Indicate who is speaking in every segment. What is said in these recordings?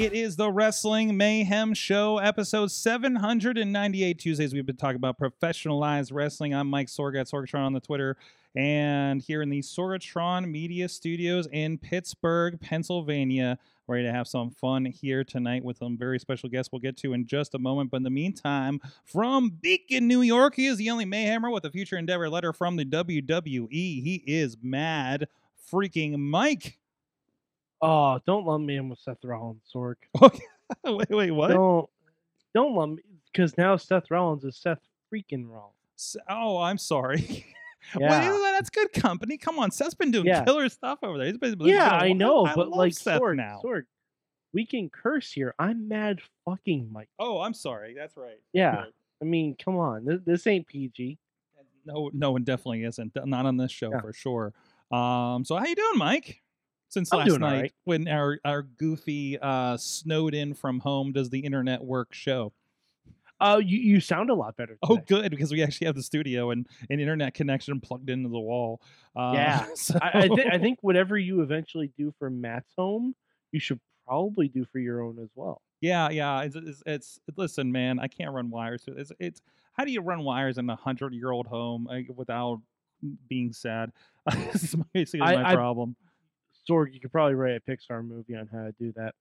Speaker 1: It
Speaker 2: is the Wrestling Mayhem Show, episode 798. Tuesdays, we've been talking about professionalized wrestling. I'm Mike Sorg at Sorgatron on the Twitter. And here in the Sorgatron Media Studios in Pittsburgh, Pennsylvania, ready to have some fun here tonight with some very special guests we'll get to in just a moment. But in the meantime, from Beacon, New York, he is the only Mayhemmer with a future endeavor letter from the WWE. He is mad freaking Mike.
Speaker 3: Oh, don't lump me in with Seth Rollins, Sorg.
Speaker 2: wait, wait, what?
Speaker 3: Don't, don't lump me because now Seth Rollins is Seth freaking Rollins.
Speaker 2: S- Oh, I'm sorry.
Speaker 3: Yeah.
Speaker 2: Well, that's good company. Come on, Seth's been doing
Speaker 3: Yeah.
Speaker 2: killer stuff over there. He's been,
Speaker 3: yeah, I know,
Speaker 2: I
Speaker 3: but
Speaker 2: love
Speaker 3: like
Speaker 2: Seth
Speaker 3: Sorg,
Speaker 2: now.
Speaker 3: Sorg, we can curse here. I'm mad fucking Mike.
Speaker 2: Oh, I'm sorry. That's right.
Speaker 3: Yeah. I mean, come on, this, this ain't PG.
Speaker 2: No, no one definitely isn't. Not on this show
Speaker 3: Yeah.
Speaker 2: for sure. Um, so how you doing, Mike? Since
Speaker 3: I'm
Speaker 2: last night,
Speaker 3: right.
Speaker 2: when our our goofy uh, snowed in from home does the internet work show.
Speaker 3: Oh, you, you sound a lot better.
Speaker 2: Oh, good because we actually have the studio and an internet connection plugged into the wall. Uh,
Speaker 3: Yeah.
Speaker 2: so-
Speaker 3: I, I, th- I think whatever you eventually do for Matt's home, you should probably do for your own as well.
Speaker 2: Yeah, yeah. It's, it's, it's listen, man. I can't run wires. It's, it's how do you run wires in a hundred year old home uh, without being sad? this is basically
Speaker 3: I-
Speaker 2: my
Speaker 3: I-
Speaker 2: problem.
Speaker 3: Sorg, you could probably write a Pixar movie on how to do that.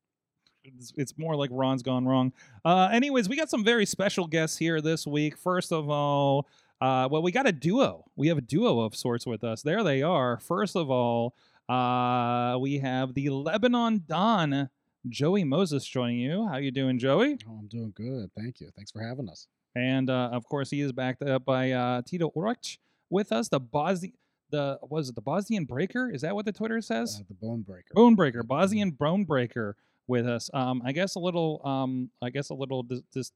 Speaker 2: It's, it's more like Ron's gone wrong. Uh, anyways, we got some very special guests here this week. First of all, uh, well, we got a duo. We have a duo of sorts with us. There they are. First of all, uh, we have the Lebanon Don, Joey Moses, joining you. How you doing, Joey?
Speaker 4: Oh, I'm doing good. Thank you. Thanks for having us.
Speaker 2: And uh, of course, he is backed up by uh, Tito Orach with us. The Bosnian, the was it the Bosnian Breaker? Is that what the Twitter says?
Speaker 4: Uh, the Bone Breaker.
Speaker 2: Bone Breaker, Bosnian Bone Breaker with us. Um, I guess a little, um, I guess a little dis- dis-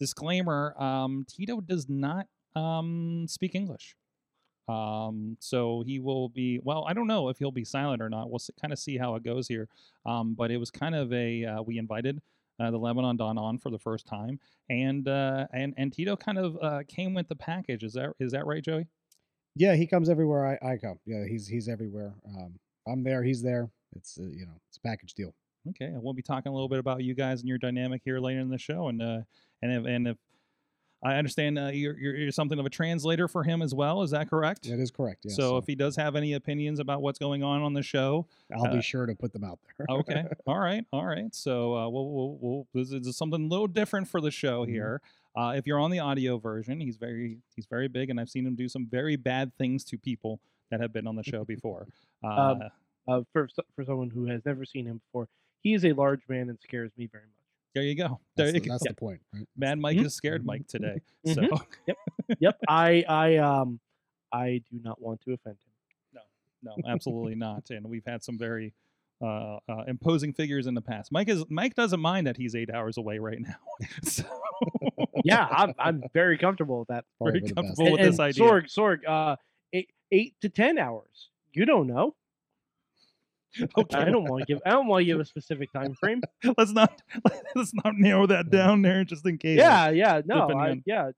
Speaker 2: disclaimer. Um, Tito does not um, speak English. Um, so he will be, well, I don't know if he'll be silent or not. We'll s- kind of see how it goes here. Um, but it was kind of a, uh, we invited uh, the Lebanon Don on for the first time and, uh, and, and Tito kind of, uh, came with the package. Is that, is that right, Joey?
Speaker 4: Yeah, he comes everywhere I, I come. Yeah, he's he's everywhere. Um, I'm there. He's there. It's uh, you know it's a package deal.
Speaker 2: Okay, and we'll be talking a little bit about you guys and your dynamic here later in the show, and uh, and if and if I understand uh, you're, you're you're something of a translator for him as well, is that correct?
Speaker 4: That is correct. Yes.
Speaker 2: so if he does have any opinions about what's going on on the show,
Speaker 4: I'll
Speaker 2: uh,
Speaker 4: be sure to put them out there.
Speaker 2: okay, all right, all right. So uh, we'll, we'll, we'll this is something a little different for the show
Speaker 4: Mhm.
Speaker 2: here. Uh, if you're on the audio version, he's very he's very big, and I've seen him do some very bad things to people that have been on the show before. Uh,
Speaker 3: Um, Uh, for for someone who has never seen him before, he is a large man and scares me very much.
Speaker 2: there you go. There
Speaker 4: That's,
Speaker 2: you
Speaker 4: the,
Speaker 2: go.
Speaker 4: that's the point. Right?
Speaker 2: Mad Mike
Speaker 3: Mhm.
Speaker 2: has scared Mike today. So.
Speaker 3: Mhm. yep, I I um I do not want to offend him.
Speaker 2: No, no, absolutely not. And we've had some very uh, uh, imposing figures in the past. Mike is Mike doesn't mind that he's eight hours away right now. so
Speaker 3: Yeah, I'm I'm very comfortable with that.
Speaker 4: Probably
Speaker 2: very
Speaker 4: for the best.
Speaker 2: comfortable with
Speaker 3: and,
Speaker 2: this
Speaker 3: and
Speaker 2: idea.
Speaker 3: Sorg, Sorg, uh, eight, eight to ten hours. You don't know.
Speaker 2: okay,
Speaker 3: I don't want to give. I don't want to give a specific time frame.
Speaker 2: let's not let's not narrow that down there just in case.
Speaker 3: Yeah, yeah, no, I, yeah.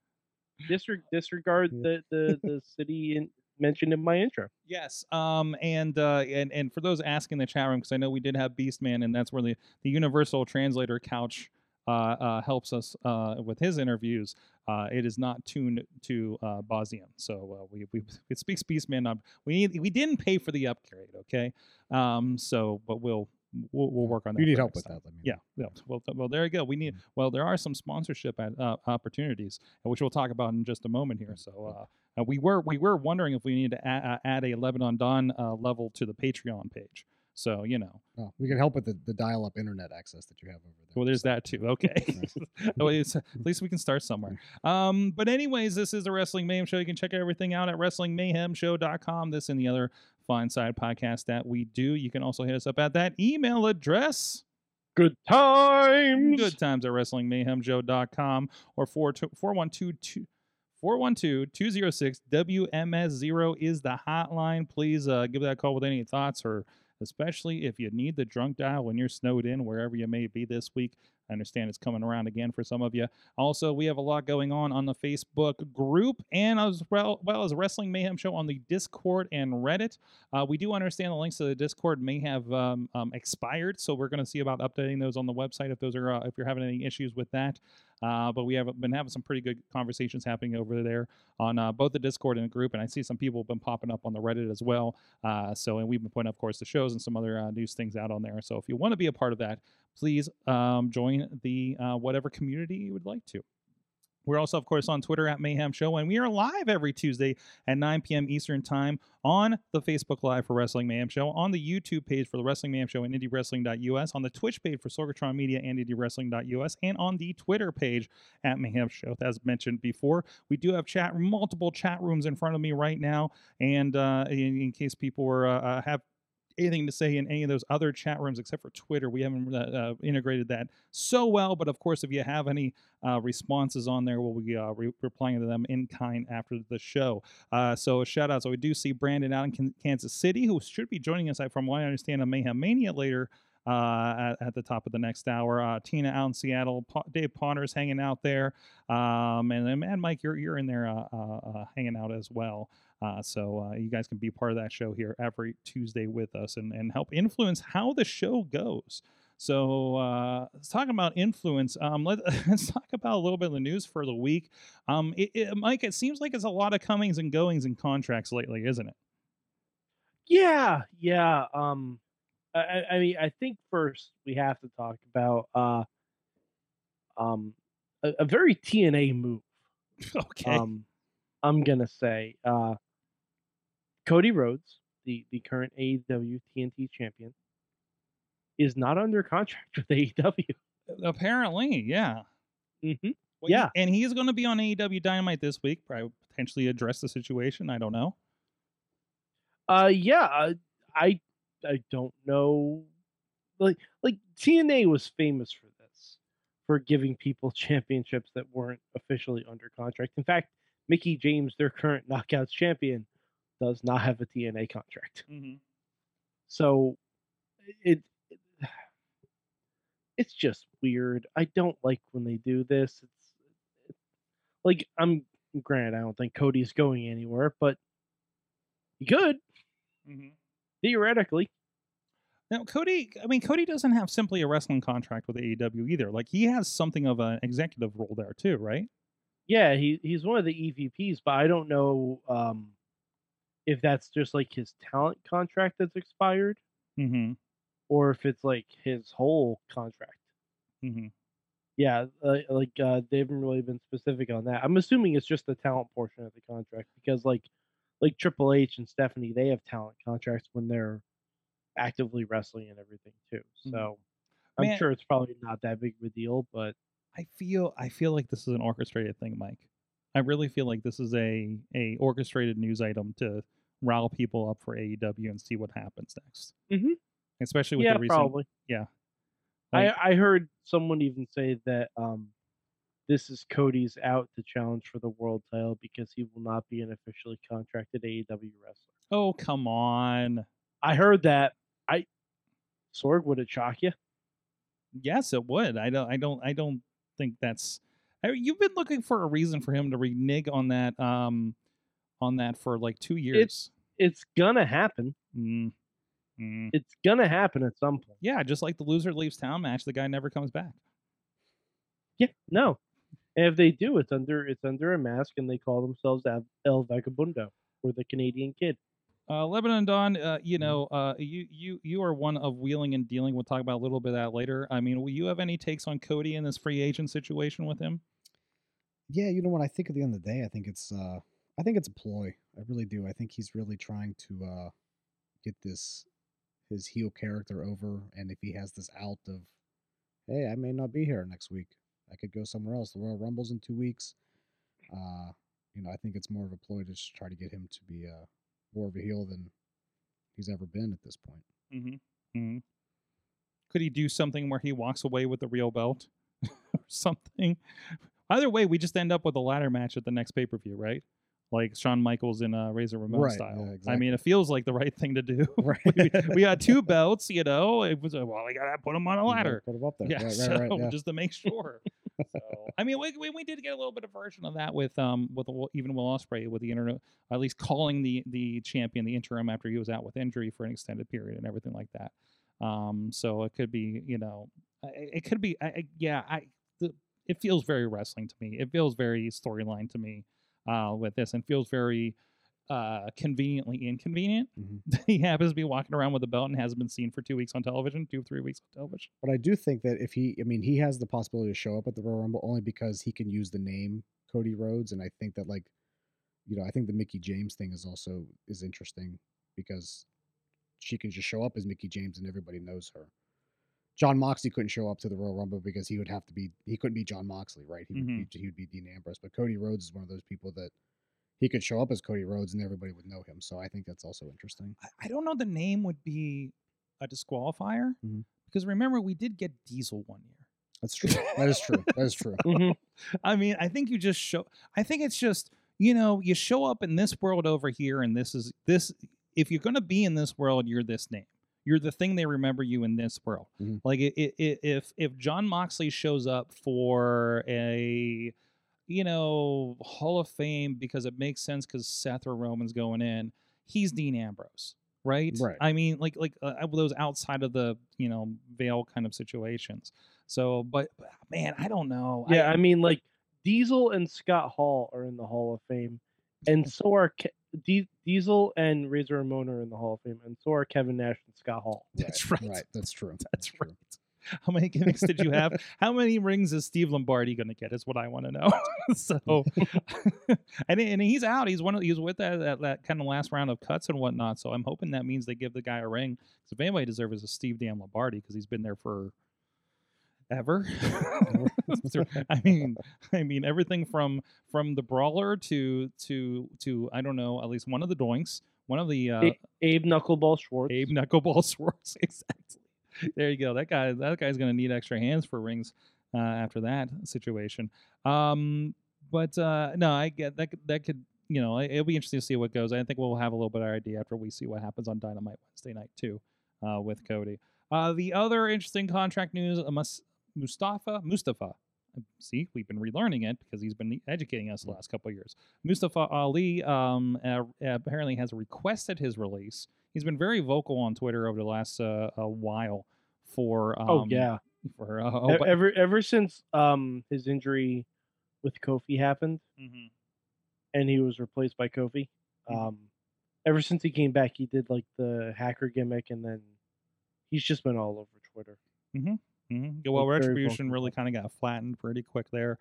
Speaker 3: Disre- disregard
Speaker 4: Yeah.
Speaker 3: the the the city in, mentioned in my intro.
Speaker 2: Yes. Um. And uh. And and for those asking the chat room, because I know we did have Beastman, and that's where the the universal translator couch. Uh, uh, helps us uh, with his interviews. Uh, it is not tuned to uh, Bosnian, so uh, we, we it speaks Beastman. Not, we need, we didn't pay for the upgrade, okay? Um, so, but we'll we'll, we'll work on that.
Speaker 4: You need help with
Speaker 2: time.
Speaker 4: that. Let me
Speaker 2: Yeah, yeah. Well, well, there you go. We need. Well, there are some sponsorship at, uh, opportunities, which we'll talk about in just a moment here. So, uh, uh, we were we were wondering if we needed to a- uh, add a Lebanon Don uh, level to the Patreon page. So, you know,
Speaker 4: Oh, we can help with the, the dial-up internet access that you have over there.
Speaker 2: well, there's
Speaker 4: so.
Speaker 2: that too. Okay. Well, at least we can start somewhere. Um, but anyways, this is the Wrestling Mayhem Show. You can check everything out at WrestlingMayhemShow.com. This and the other fine side podcast that we do. You can also hit us up at that email address.
Speaker 3: Good times.
Speaker 2: Good times at WrestlingMayhemShow.com or 412 412-206 WMS0 is the hotline. Please uh, give that call with any thoughts or especially if you need the drunk dial when you're snowed in wherever you may be this week. I understand it's coming around again for some of you. Also, we have a lot going on on the Facebook group and as well, well as Wrestling Mayhem Show on the Discord and Reddit. Uh, we do understand the links to the Discord may have um, um, expired, so we're going to see about updating those on the website if those are uh, if you're having any issues with that. Uh, but we have been having some pretty good conversations happening over there on uh, both the Discord and the group, and I see some people have been popping up on the Reddit as well. Uh, so, and we've been putting, of course, the shows and some other uh, news things out on there. So, if you want to be a part of that, please um, join the uh, whatever community you would like to. We're also, of course, on Twitter at Mayhem Show, and we are live every Tuesday at 9 p.m. Eastern Time on the Facebook Live for Wrestling Mayhem Show, on the YouTube page for the Wrestling Mayhem Show and IndieWrestling.us, on the Twitch page for Sorgatron Media and IndieWrestling.us, and on the Twitter page at Mayhem Show. As mentioned before, we do have chat multiple chat rooms in front of me right now, and uh, in, in case people were uh, uh, have anything to say in any of those other chat rooms except for Twitter. We haven't uh, uh, integrated that so well, but of course, if you have any uh, responses on there, we'll be uh, re- replying to them in kind after the show. Uh, so, shout out. So, we do see Brandon out in Kan- Kansas City, who should be joining us, from what I understand, on Mayhem Mania later. Uh, at, at the top of the next hour, uh, Tina out in Seattle, pa- Dave Potter's hanging out there, um, and and Mike, you're you're in there uh, uh, hanging out as well. Uh, so uh, you guys can be part of that show here every Tuesday with us and, and help influence how the show goes. So uh, let's talk about influence. Um, let, us talk about a little bit of the news for the week. Um, it, it, Mike, it seems like it's a lot of comings and goings and contracts lately, isn't it?
Speaker 3: Yeah, yeah. Um, I, I- mean, I think first we have to talk about uh, um, a, a very TNA move.
Speaker 2: okay.
Speaker 3: Um, I'm gonna say uh, Cody Rhodes, the the current AEW TNT champion, is not under contract with AEW.
Speaker 2: Apparently, yeah.
Speaker 3: Mm-hmm.
Speaker 2: Well,
Speaker 3: Yeah.
Speaker 2: And he's going to be on AEW Dynamite this week. Probably potentially address the situation. I don't know.
Speaker 3: Uh, yeah, I I don't know. Like like TNA was famous for this, for giving people championships that weren't officially under contract. In fact, Mickie James, their current Knockouts champion, does not have a TNA contract.
Speaker 2: Mm-hmm.
Speaker 3: So it, it it's just weird. I don't like when they do this. It's, it's like I'm granted I don't think Cody's going anywhere, but he could
Speaker 2: Mm-hmm.
Speaker 3: theoretically.
Speaker 2: Now, Cody, I mean, Cody doesn't have simply a wrestling contract with AEW either. Like, he has something of an executive role there, too, right?
Speaker 3: Yeah, he he's one of the EVPs, but I don't know um if that's just like his talent contract that's expired
Speaker 2: Mm-hmm.
Speaker 3: or if it's like his whole contract.
Speaker 2: Mm-hmm.
Speaker 3: Yeah, uh, like uh, they haven't really been specific on that. I'm assuming it's just the talent portion of the contract because like like Triple H and Stephanie, they have talent contracts when they're actively wrestling and everything too.
Speaker 2: Mhm.
Speaker 3: So I'm
Speaker 2: Man-
Speaker 3: sure it's probably not that big of a deal, but
Speaker 2: I feel I feel like this is an orchestrated thing, Mike. I really feel like this is a a orchestrated news item to rile people up for AEW and see what happens next.
Speaker 3: Mhm.
Speaker 2: Especially with
Speaker 3: yeah,
Speaker 2: the recent,
Speaker 3: probably.
Speaker 2: yeah.
Speaker 3: I
Speaker 2: Like-
Speaker 3: I heard someone even say that um this is Cody's out to challenge for the world title because he will not be an officially contracted AEW wrestler.
Speaker 2: Oh come on!
Speaker 3: I heard that. I Sorg would it shock you?
Speaker 2: Yes, it would. I don't. I don't. I don't think that's. I, you've been looking for a reason for him to renege on that. Um, on that for like two years.
Speaker 3: It's gonna happen.
Speaker 2: Mm. Mm.
Speaker 3: It's gonna happen at some point.
Speaker 2: Yeah, just like the loser leaves town match, the guy never comes back.
Speaker 3: Yeah, no. And if they do, it's under it's under a mask, and they call themselves El Vagabundo or the Canadian Kid.
Speaker 2: Uh, Lebanon Don, uh, you know, uh, you you you are one of wheeling and dealing. We'll talk about a little bit of that later. I mean, will you have any takes on Cody in this free agent situation with him?
Speaker 4: Yeah, you know what? I think at the end of the day, I think it's uh I think it's a ploy. I really do. I think he's really trying to uh get this his heel character over and if he has this out of hey, I may not be here next week. I could go somewhere else. The Royal Rumble's in 2 weeks. Uh you know, I think it's more of a ploy to just try to get him to be uh more of a heel than he's ever been at this point.
Speaker 2: Mm-hmm. hmm Could he do something where he walks away with the real belt or something? Either way, we just end up with a ladder match at the next pay per view, right? Like Shawn Michaels in uh, Razor Ramon
Speaker 4: Right,
Speaker 2: style.
Speaker 4: yeah,
Speaker 2: I mean, it feels like the right thing to do.
Speaker 4: Right.
Speaker 2: we, we got two belts, you know. It was uh, well, we gotta put them on a ladder.
Speaker 4: Put him up there.
Speaker 2: Yeah,
Speaker 4: right, right,
Speaker 2: so
Speaker 4: right, yeah.
Speaker 2: just to make sure. so I mean, we, we we did get a little bit of version of that with um with even Will Ospreay with the internet, at least calling the the champion the interim after he was out with injury for an extended period and everything like that. Um, so it could be you know, I- it could be I, I, yeah I the, it feels very wrestling to me. It feels very storyline to me uh with this and feels very uh conveniently inconvenient
Speaker 4: Mhm.
Speaker 2: he happens to be walking around with a belt and hasn't been seen for two weeks on television, two three weeks on television.
Speaker 4: But I do think that if he, I mean, he has the possibility to show up at the Royal Rumble only because he can use the name Cody Rhodes, and I think that like, you know, I think the Mickie James thing is also is interesting because she can just show up as Mickie James and everybody knows her. Jon Moxley couldn't show up to the Royal Rumble because he would have to be he couldn't be Jon Moxley, right? He would
Speaker 2: Mhm.
Speaker 4: be he would be Dean Ambrose, but Cody Rhodes is one of those people that he could show up as Cody Rhodes and everybody would know him. So I think that's also interesting.
Speaker 2: I, don't know the name would be a disqualifier
Speaker 4: Mhm.
Speaker 2: because remember we did get Diesel one year.
Speaker 4: That's true. that is true. That is true.
Speaker 3: Mhm.
Speaker 2: I mean, I think you just show. I think it's just you know you show up in this world over here, and this is this. If you're gonna be in this world, you're this name. You're the thing they remember you in this world.
Speaker 4: Mhm.
Speaker 2: Like it, it, it, if if Jon Moxley shows up for a you know Hall of Fame because it makes sense because Seth or Roman's going in, he's Dean Ambrose. Right.
Speaker 4: Right.
Speaker 2: I mean, like, like uh, those outside of the you know veil kind of situations. So, but, but man, I don't know.
Speaker 3: Yeah, I mean, like Diesel and Scott Hall are in the Hall of Fame, and so are Di- Diesel and Razor Ramon are in the Hall of Fame, and so are Kevin Nash and Scott Hall.
Speaker 2: That's right.
Speaker 4: Right. That's true.
Speaker 2: That's
Speaker 4: true.
Speaker 2: right. How many gimmicks did you have? How many rings is Steve Lombardi going to get? Is what I want to know. so, and and he's out. He's one of he's with that, that that kind of last round of cuts and whatnot. So I'm hoping that means they give the guy a ring. Because if anybody deserves is Steve Dan Lombardi because he's been there for ever. I mean, I mean everything from from the brawler to to to I don't know at least one of the doinks, one of the uh,
Speaker 3: A- Abe Knuckleball Schwartz.
Speaker 2: Abe Knuckleball Schwartz. Exactly. There you go. That guy. That guy's gonna need extra hands for rings uh, after that situation. Um, but uh, no, I get that. could- That could. You know, it- it'll be interesting to see what goes. I think we'll have a little bit of idea after we see what happens on Dynamite Wednesday night too, uh, with Cody. Uh, the other interesting contract news: uh, Mus- Mustafa Mustafa. uh, See, we've been relearning it because he's been educating us the last couple of years. Mustafa Ali um, uh, apparently has requested his release. He's been very vocal on Twitter over the last uh, a while for. Um,
Speaker 3: oh yeah.
Speaker 2: For uh, oh,
Speaker 3: ever ever since um his injury with Kofi happened
Speaker 2: Mhm.
Speaker 3: and he was replaced by Kofi,
Speaker 2: Mhm.
Speaker 3: um, ever since he came back, he did like the hacker gimmick, and then he's just been all over Twitter.
Speaker 2: Mhm. Yeah, Well, retribution really kind of got flattened pretty quick there.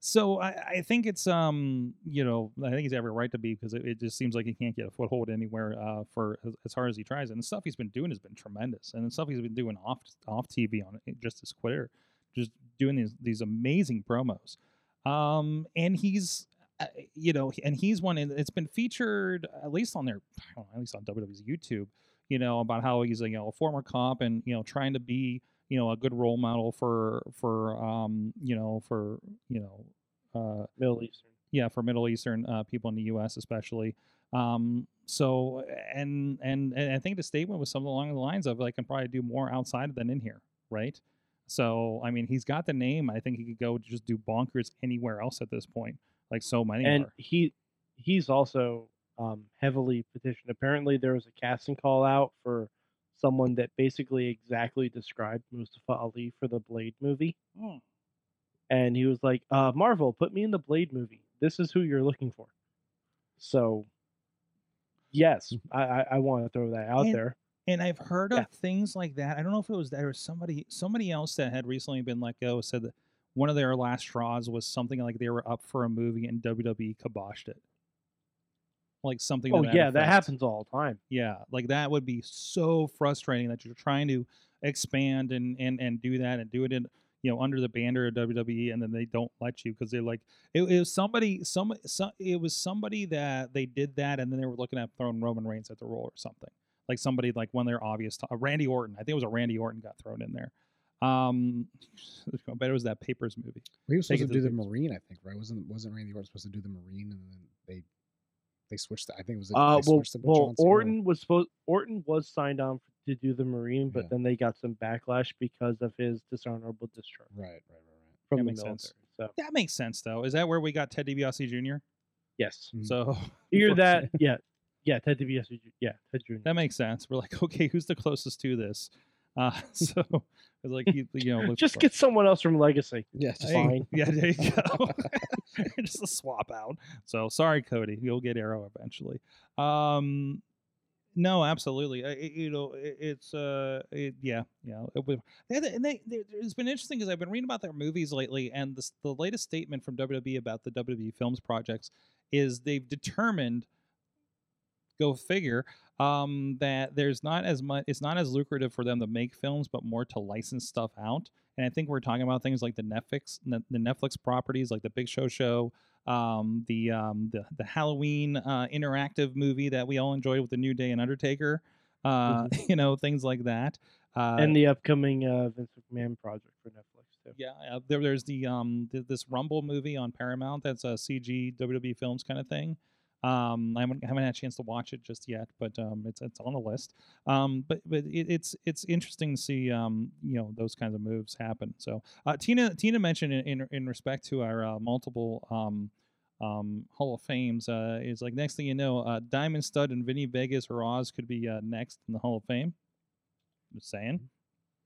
Speaker 2: So I, I think it's um you know I think he's every right to be because it, it just seems like he can't get a foothold anywhere uh, for as, as hard as he tries and the stuff he's been doing has been tremendous and the stuff he's been doing off off TV on it, just his Twitter just doing these these amazing promos um and he's uh, you know and he's one and it's been featured at least on their I don't know, at least on WWE's YouTube you know about how he's a you know a former cop and you know trying to be you know a good role model for for um you know for you know uh
Speaker 3: Middle Eastern.
Speaker 2: yeah for middle eastern uh, people in the us especially um so and and and i think the statement was something along the lines of like, i can probably do more outside than in here right so i mean he's got the name i think he could go just do bonkers anywhere else at this point like so many
Speaker 3: and
Speaker 2: are.
Speaker 3: he he's also um, heavily petitioned. Apparently, there was a casting call out for someone that basically exactly described Mustafa Ali for the Blade movie,
Speaker 2: Hmm.
Speaker 3: and he was like, uh, "Marvel, put me in the Blade movie. This is who you're looking for." So, yes, I I, I want to throw that out
Speaker 2: And-
Speaker 3: there.
Speaker 2: And I've heard
Speaker 3: Yeah.
Speaker 2: of things like that. I don't know if it was that or somebody somebody else that had recently been let go said that one of their last straws was something like they were up for a movie and WWE kiboshed it. Like something. to
Speaker 3: Oh yeah, that happens all the time.
Speaker 2: Yeah, like that would be so frustrating that you're trying to expand and and and do that and do it in you know under the banner of WWE and then they don't let you because they're like it, it was somebody some, some it was somebody that they did that and then they were looking at throwing Roman Reigns at the role or something like somebody like one of their obvious, t- uh, Randy Orton. I think it was a Randy Orton got thrown in there. Um, I bet it was that Papers movie.
Speaker 4: He was supposed to
Speaker 2: to
Speaker 4: do
Speaker 2: the
Speaker 4: the Marine, I think, right? Wasn't wasn't Randy Orton supposed to do the Marine, and then they they switched. The, I think it was.
Speaker 3: Uh, well,
Speaker 4: switched
Speaker 3: well,
Speaker 4: John Cena.
Speaker 3: Orton was supposed Orton was signed on to do the Marine, but
Speaker 4: Yeah.
Speaker 3: then they got some backlash because of his dishonorable discharge
Speaker 4: Right, right, right, right.
Speaker 3: from
Speaker 2: That
Speaker 3: the
Speaker 2: makes
Speaker 3: military.
Speaker 2: sense.
Speaker 3: So
Speaker 2: That makes sense though. Is that where we got Ted DiBiase Jr.?
Speaker 3: yes,
Speaker 4: Mhm.
Speaker 2: So
Speaker 3: either that, yeah, yeah, Ted DiBiase, Jr. yeah, Ted Jr.
Speaker 2: that makes sense. We're like, okay, who's the closest to this? Uh, so it's like you, you know,
Speaker 3: Just
Speaker 2: for-
Speaker 3: get someone else from Legacy.
Speaker 4: Yeah, just
Speaker 2: Hey,
Speaker 3: fine.
Speaker 2: Yeah, there you go. just a swap out. So sorry, Cody. You'll get Arrow eventually. Um, no, absolutely. I, it- you know, it, it's uh, it, yeah, yeah. It, would- they had- and they, they, it's been interesting because I've been reading about their movies lately, and this, the latest statement from WWE about the WWE Films projects is they've determined, go figure, um, that there's not as much. It's not as lucrative for them to make films, but more to license stuff out. And I think we're talking about things like the Netflix, the Netflix properties, like the Big Show Show, um, the um, the the Halloween uh, interactive movie that we all enjoyed with the New Day and Undertaker, uh, you know, things like that. Uh,
Speaker 3: and the upcoming uh, Vince McMahon project for Netflix too.
Speaker 2: yeah, uh, there, there's the um th- this Rumble movie on Paramount that's a CG WWE Films kind of thing. Um, I haven't, haven't had a chance to watch it just yet, but um, it's it's on the list. Um, but but it, it's it's interesting to see um you know those kinds of moves happen. So uh, Tina Tina mentioned in in, in respect to our uh, multiple um um Hall of Fames uh, is like next thing you know, uh, Diamond Stud and Vinny Vegas or Oz could be uh, next in the Hall of Fame. Just saying,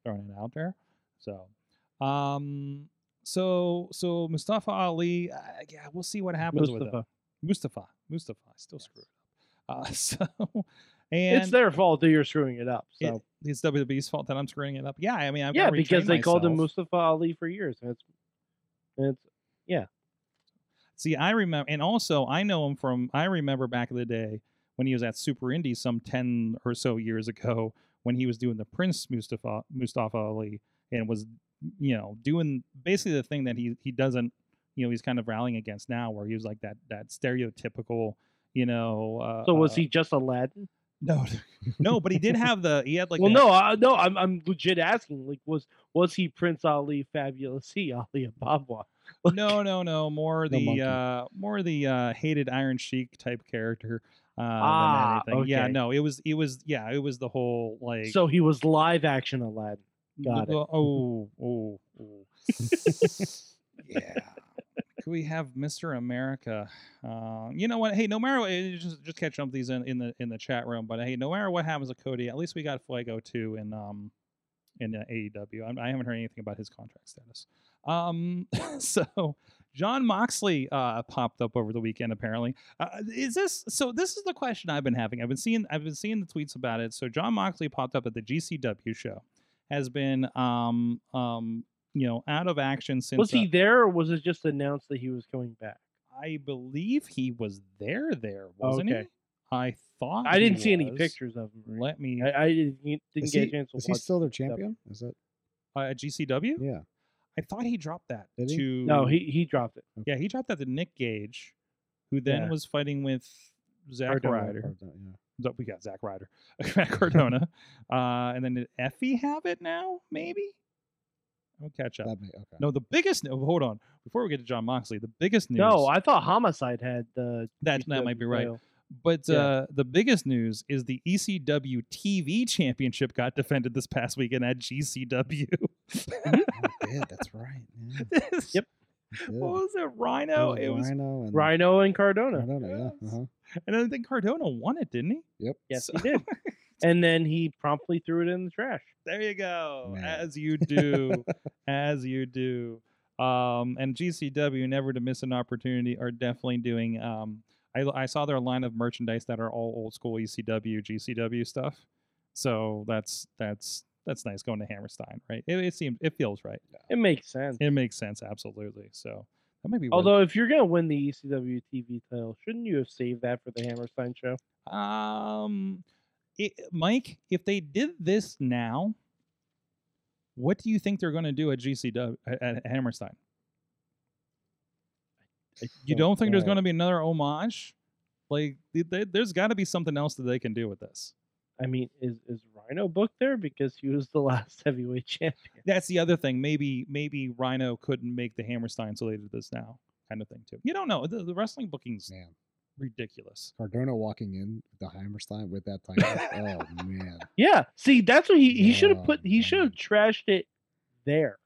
Speaker 2: throwing it out there. So, um, so so Mustafa Ali, uh, yeah, we'll see what happens with
Speaker 3: Mustafa.
Speaker 2: him. Mustafa, Mustafa, I still screw it up. Uh, so, and
Speaker 3: it's their fault that you're screwing it up.
Speaker 2: it- it's WWE's fault that I'm screwing it up. Yeah, I mean, I've
Speaker 3: yeah, because they called him. Mustafa Ali for years. And it's, and it's yeah.
Speaker 2: See, I remember, and also I know him from. I remember back in the day when he was at Super Indy some ten or so years ago when he was doing the Prince Mustafa Mustafa Ali and was, you know, doing basically the thing that he he doesn't, you know, he's kind of rallying against now, where he was like that that stereotypical, you know. Uh,
Speaker 3: so was
Speaker 2: uh,
Speaker 3: he just Aladdin?
Speaker 2: No, no, but he did have the. He had like.
Speaker 3: well,
Speaker 2: a-
Speaker 3: no, I, no, I'm I'm legit asking. Like, was was he Prince Ali, Fabulous he Ali Ababa?
Speaker 2: no, no, no. More the
Speaker 4: monkey.
Speaker 2: uh, more the uh, hated Iron Sheik type character. Uh,
Speaker 3: Ah,
Speaker 2: than anything. Yeah, no, it was it was yeah, it was the whole like.
Speaker 3: So he was live action Aladdin. got it.
Speaker 2: Oh, oh, oh.
Speaker 4: Yeah.
Speaker 2: We have Mr. America? Uh, you know what? Hey, no matter what, just just catch up these in, in the in the chat room. But hey, no matter what happens with Cody, at least we got Fuego too in um in uh, AEW. I, I haven't heard anything about his contract status. Um, so Jon Moxley uh popped up over the weekend. Apparently, uh, is this so? This is the question I've been having. I've been seeing I've been seeing the tweets about it. So Jon Moxley popped up at the GCW show. Has been um um you know out of action since
Speaker 3: Was
Speaker 2: uh,
Speaker 3: he there, or was it just announced that he was coming back?
Speaker 2: I believe he was there. There wasn't
Speaker 3: Okay.
Speaker 2: he? I thought
Speaker 3: I didn't see any pictures of him. right?
Speaker 2: Let me
Speaker 3: I, I didn't, didn't get
Speaker 4: he,
Speaker 3: a chance to
Speaker 4: is he still their
Speaker 3: GCW.
Speaker 4: champion? Is that
Speaker 2: uh, at GCW.
Speaker 4: yeah?
Speaker 2: I thought he dropped that
Speaker 4: Did he?
Speaker 3: No, he he dropped it.
Speaker 2: yeah he dropped that to Nick Gage, who then
Speaker 3: Yeah.
Speaker 2: was fighting with Zack
Speaker 3: Cardona.
Speaker 2: Ryder.
Speaker 4: Yeah.
Speaker 2: We got Zack Ryder, Matt Cardona, uh, and then did Effie have it now? Maybe. I'll catch up.
Speaker 4: That may, okay.
Speaker 2: No, the biggest. No, hold on. Before we get to Jon Moxley, the biggest news.
Speaker 3: No, I thought Homicide had the.
Speaker 2: that that might be right.
Speaker 3: title.
Speaker 2: But
Speaker 3: Yeah.
Speaker 2: uh, the biggest news is the ECW TV Championship got defended this past weekend at GCW.
Speaker 4: Oh, yeah, that's right. Yeah,
Speaker 3: Yep.
Speaker 2: What was it?
Speaker 4: It
Speaker 2: Rhino.
Speaker 4: was
Speaker 2: It was,
Speaker 4: Rhino and
Speaker 3: Rhino and Cardona.
Speaker 4: Cardona, yeah.
Speaker 2: Yes.
Speaker 4: Uh-huh.
Speaker 2: and I think Cardona won it, didn't he?
Speaker 4: Yep.
Speaker 3: Yes,
Speaker 2: So-
Speaker 3: he did. And then he promptly threw it in the trash.
Speaker 2: There you go.
Speaker 4: Man.
Speaker 2: As you do. as you do. Um, and GCW, never to miss an opportunity, are definitely doing. Um, I, I saw their line of merchandise that are all old school ECW, GCW stuff. So that's that's that's nice going to Hammerstein, right? It, it seems it feels right.
Speaker 3: It makes sense.
Speaker 2: It makes sense, absolutely. So that might be.
Speaker 3: Although, if you're gonna win the ECW TV title, shouldn't you have saved that for the Hammerstein show?
Speaker 2: Um, it, Mike, if they did this now, what do you think they're going to do at GCW at, at Hammerstein? You don't think there's going to be another homage? Like, th- th- there's got to be something else that they can do with this.
Speaker 3: I mean, is is Rhino booked there because he was the last heavyweight champion?
Speaker 2: That's the other thing. Maybe maybe Rhino couldn't make the Hammerstein, so they did this now, kind of thing too. You don't know. The, the wrestling booking's
Speaker 4: Man,
Speaker 2: ridiculous.
Speaker 4: Cardona walking in the Hammerstein with that title. oh man,
Speaker 3: Yeah. See, that's what he he should have
Speaker 4: Oh,
Speaker 3: put. He should have trashed it there.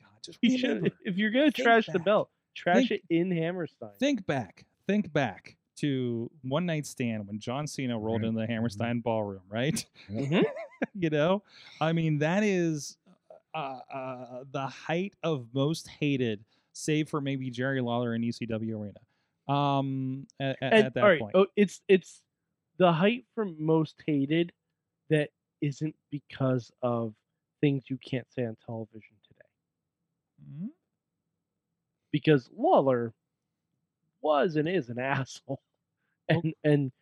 Speaker 2: God, just
Speaker 3: He should. If you're gonna
Speaker 2: think
Speaker 3: trash the belt, trash
Speaker 2: Think-
Speaker 3: it in Hammerstein.
Speaker 2: think back, think back to one night stand when John Cena rolled
Speaker 4: Right.
Speaker 2: into the Hammerstein ballroom, right?
Speaker 3: Mhm.
Speaker 2: you know, I mean that is uh, uh, the height of most hated, save for maybe Jerry Lawler in ECW arena. Um, at, at-
Speaker 3: And,
Speaker 2: at that
Speaker 3: right,
Speaker 2: point,
Speaker 3: oh, it's it's the height for most hated that isn't because of things you can't say on television today.
Speaker 2: Mhm.
Speaker 3: Because Lawler was and is an asshole, and and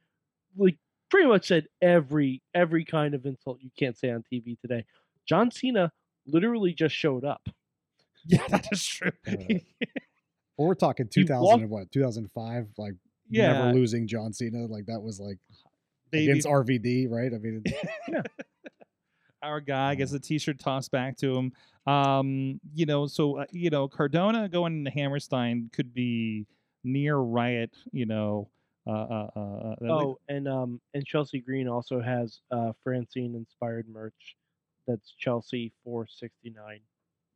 Speaker 3: like pretty much said every every kind of insult you can't say on TV today. John Cena literally just showed up.
Speaker 2: yeah, that is true.
Speaker 4: Well, we're talking 2000
Speaker 3: walked-
Speaker 4: and what 2005, like
Speaker 2: yeah,
Speaker 4: never losing John Cena, like that was like
Speaker 2: baby,
Speaker 4: against RVD, right? I mean,
Speaker 2: our guy gets a t-shirt tossed back to him. Um, you know, so uh, you know, Cardona going into Hammerstein could be near riot. You know, uh, uh, uh, uh,
Speaker 3: Oh, and um, and Chelsea Green also has uh Francine inspired merch. That's Chelsea four sixty nine.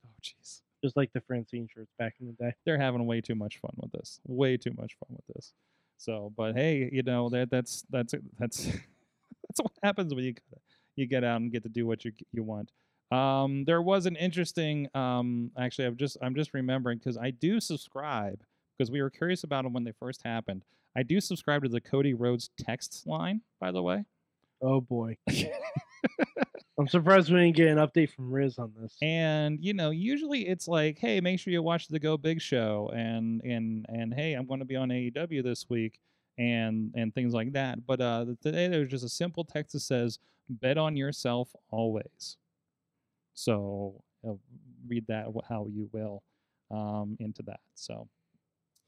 Speaker 2: Oh, jeez,
Speaker 3: just like the Francine shirts back in the day.
Speaker 2: they're having way too much fun with this. Way too much fun with this. So, but hey, you know that that's that's that's that's what happens when you get you get out and get to do what you you want. Um, there was an interesting. Um, actually, I'm just I'm just remembering because I do subscribe because we were curious about them when they first happened. I do subscribe to the Cody Rhodes text line, by the way.
Speaker 3: Oh boy, I'm surprised we didn't get an update from Riz on this.
Speaker 2: and you know usually it's like hey make sure you watch the go big show and and and hey i'm going to be on aew this week and and things like that. But uh today there's just a simple text that says bet on yourself always. So uh, read that how you will um into that. So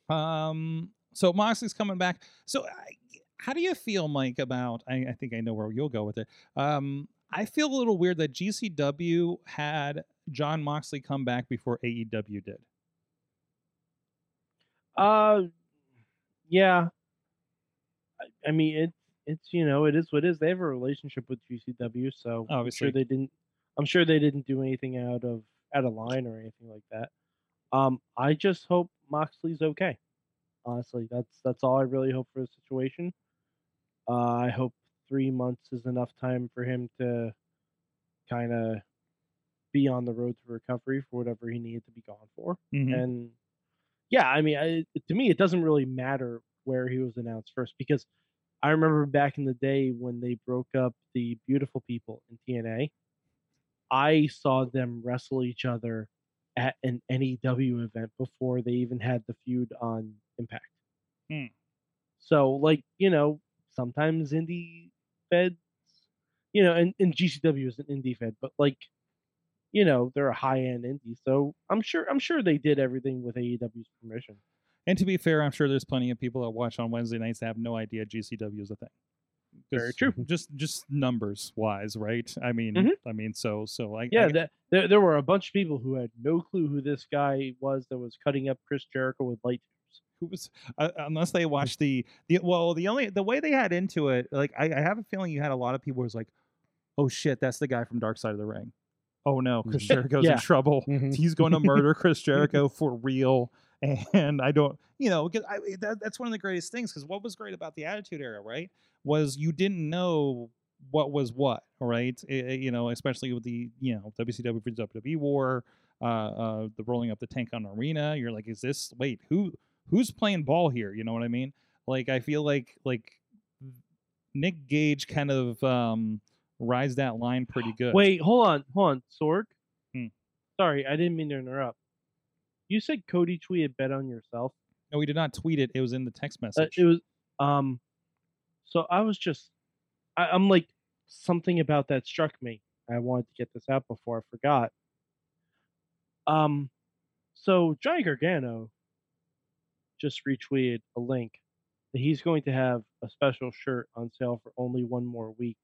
Speaker 2: um so moxley's coming back. So I, how do you feel mike about I, I think i know where you'll go with it. Um I feel a little weird that GCW had Jon Moxley come back before AEW did.
Speaker 3: Uh, yeah. I, I mean, it it's you know it is what it is. They have a relationship with GCW, so I'm
Speaker 2: Obviously.
Speaker 3: sure they didn't. I'm sure they didn't do anything out of out of line or anything like that. Um, I just hope Moxley's okay. Honestly, that's that's all I really hope for the situation. Uh, I hope three months is enough time for him to kind of be on the road to recovery for whatever he needed to be gone for.
Speaker 2: Mhm.
Speaker 3: And yeah, I mean, I, to me, it doesn't really matter where he was announced first because I remember back in the day when they broke up the beautiful people in TNA, I saw them wrestle each other at an NEW event before they even had the feud on Impact.
Speaker 2: Hmm.
Speaker 3: So, like, you know, sometimes indie feds, you know, and, and GCW is an indie fed, but like, you know, they're a high end indie. So I'm sure I'm sure they did everything with AEW's permission.
Speaker 2: And to be fair, I'm sure there's plenty of people that watch on Wednesday nights that have no idea GCW is a thing.
Speaker 3: Very true.
Speaker 2: Just just numbers wise, right? I mean,
Speaker 3: Mhm.
Speaker 2: I mean, so so I
Speaker 3: Yeah,
Speaker 2: I,
Speaker 3: that, there, there were a bunch of people who had no clue who this guy was that was cutting up Chris Jericho with light.
Speaker 2: Who was uh, unless they watched the the well the only the way they had into it like I, I have a feeling you had a lot of people who was like oh shit that's the guy from dark side of the ring oh no chris
Speaker 4: Mhm.
Speaker 2: jericho's
Speaker 3: Yeah.
Speaker 2: in trouble
Speaker 4: Mhm.
Speaker 2: he's going to murder chris jericho for real and i don't you know I, that, that's one of the greatest things because what was great about the attitude era right was you didn't know what was what right I- I- you know especially with the you know wcw versus wwe war uh, uh the rolling up the tank on arena you're like is this wait who who's playing ball here you know what i mean like i feel like like nick gage kind of um rides that line pretty good
Speaker 3: Wait, hold on, hold on, Sorg.
Speaker 2: Hmm.
Speaker 3: Sorry, I didn't mean to interrupt. You said Cody tweeted bet on yourself.
Speaker 2: no we did not tweet it it was in the text
Speaker 3: Uh,
Speaker 2: message
Speaker 3: it was um so I was just I, I'm like something about that struck me. I wanted to get this out before I forgot. Um so Johnny Gargano just retweeted a link that he's going to have a special shirt on sale for only one more week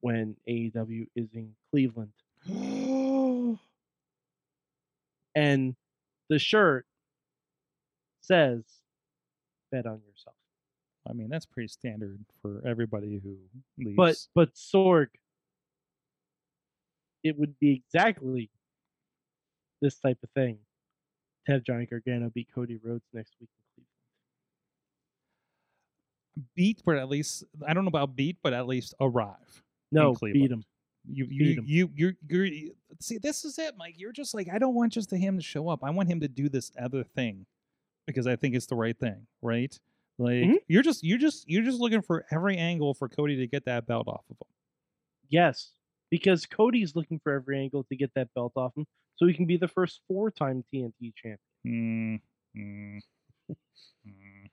Speaker 3: when AEW is in Cleveland. And the shirt says, bet on yourself.
Speaker 2: I mean, that's pretty standard for everybody who leaves.
Speaker 3: But but Sorg, it would be exactly this type of thing to have Johnny Gargano beat Cody Rhodes next week in Cleveland.
Speaker 2: beat, but at least I don't know about beat, but at least arrive.
Speaker 3: No, beat him.
Speaker 2: You you you you're, you're you- see this is it, Mike. You're just like I don't want just him to show up. I want him to do this other thing because I think it's the right thing, right? Like
Speaker 3: Mhm.
Speaker 2: you're just you're just you're just looking for every angle for Cody to get that belt off of him.
Speaker 3: Yes, because Cody's looking for every angle to get that belt off him, so he can be the first four-time TNT champion.
Speaker 2: Mm, mm, mm.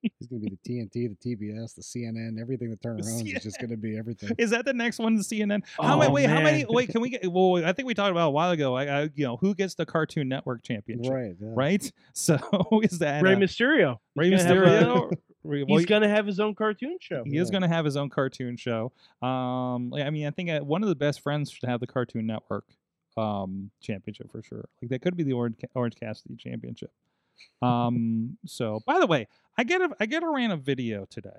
Speaker 4: He's gonna be the TNT, the TBS, the CNN, everything that turns
Speaker 2: around
Speaker 4: owns is just gonna be everything.
Speaker 2: Is that the next one? The CNN? How many?
Speaker 3: Oh,
Speaker 2: Wait, how many? Wait, can we get? Well, I think we talked about a while ago. I, I you know, who gets the Cartoon Network championship?
Speaker 4: Right. Yeah.
Speaker 2: Right. So is that
Speaker 3: Rey
Speaker 2: uh,
Speaker 3: Mysterio.
Speaker 2: Rey
Speaker 3: He's gonna have
Speaker 2: Mysterio? Re- well,
Speaker 3: He's gonna have his own cartoon show.
Speaker 2: He is going to have his own cartoon show. Um, I mean, I think uh, one of the best friends should have the Cartoon Network um, championship for sure. Like that could be the Orange Orange Cassidy championship. Um, so by the way, I get a I get a ran a video today.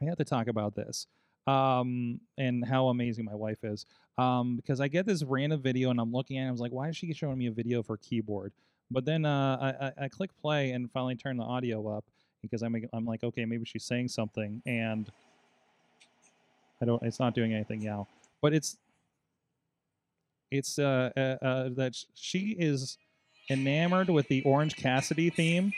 Speaker 2: I have to talk about this um, and how amazing my wife is. Um, because I get this random video and I'm looking at it. I was like, why is she showing me a video for keyboard? But then uh, I, I, I click play and finally turn the audio up because I'm I'm like, okay, maybe she's saying something, and I don't. It's not doing anything now, but it's it's uh, uh, uh that she is enamored with the Orange Cassidy theme,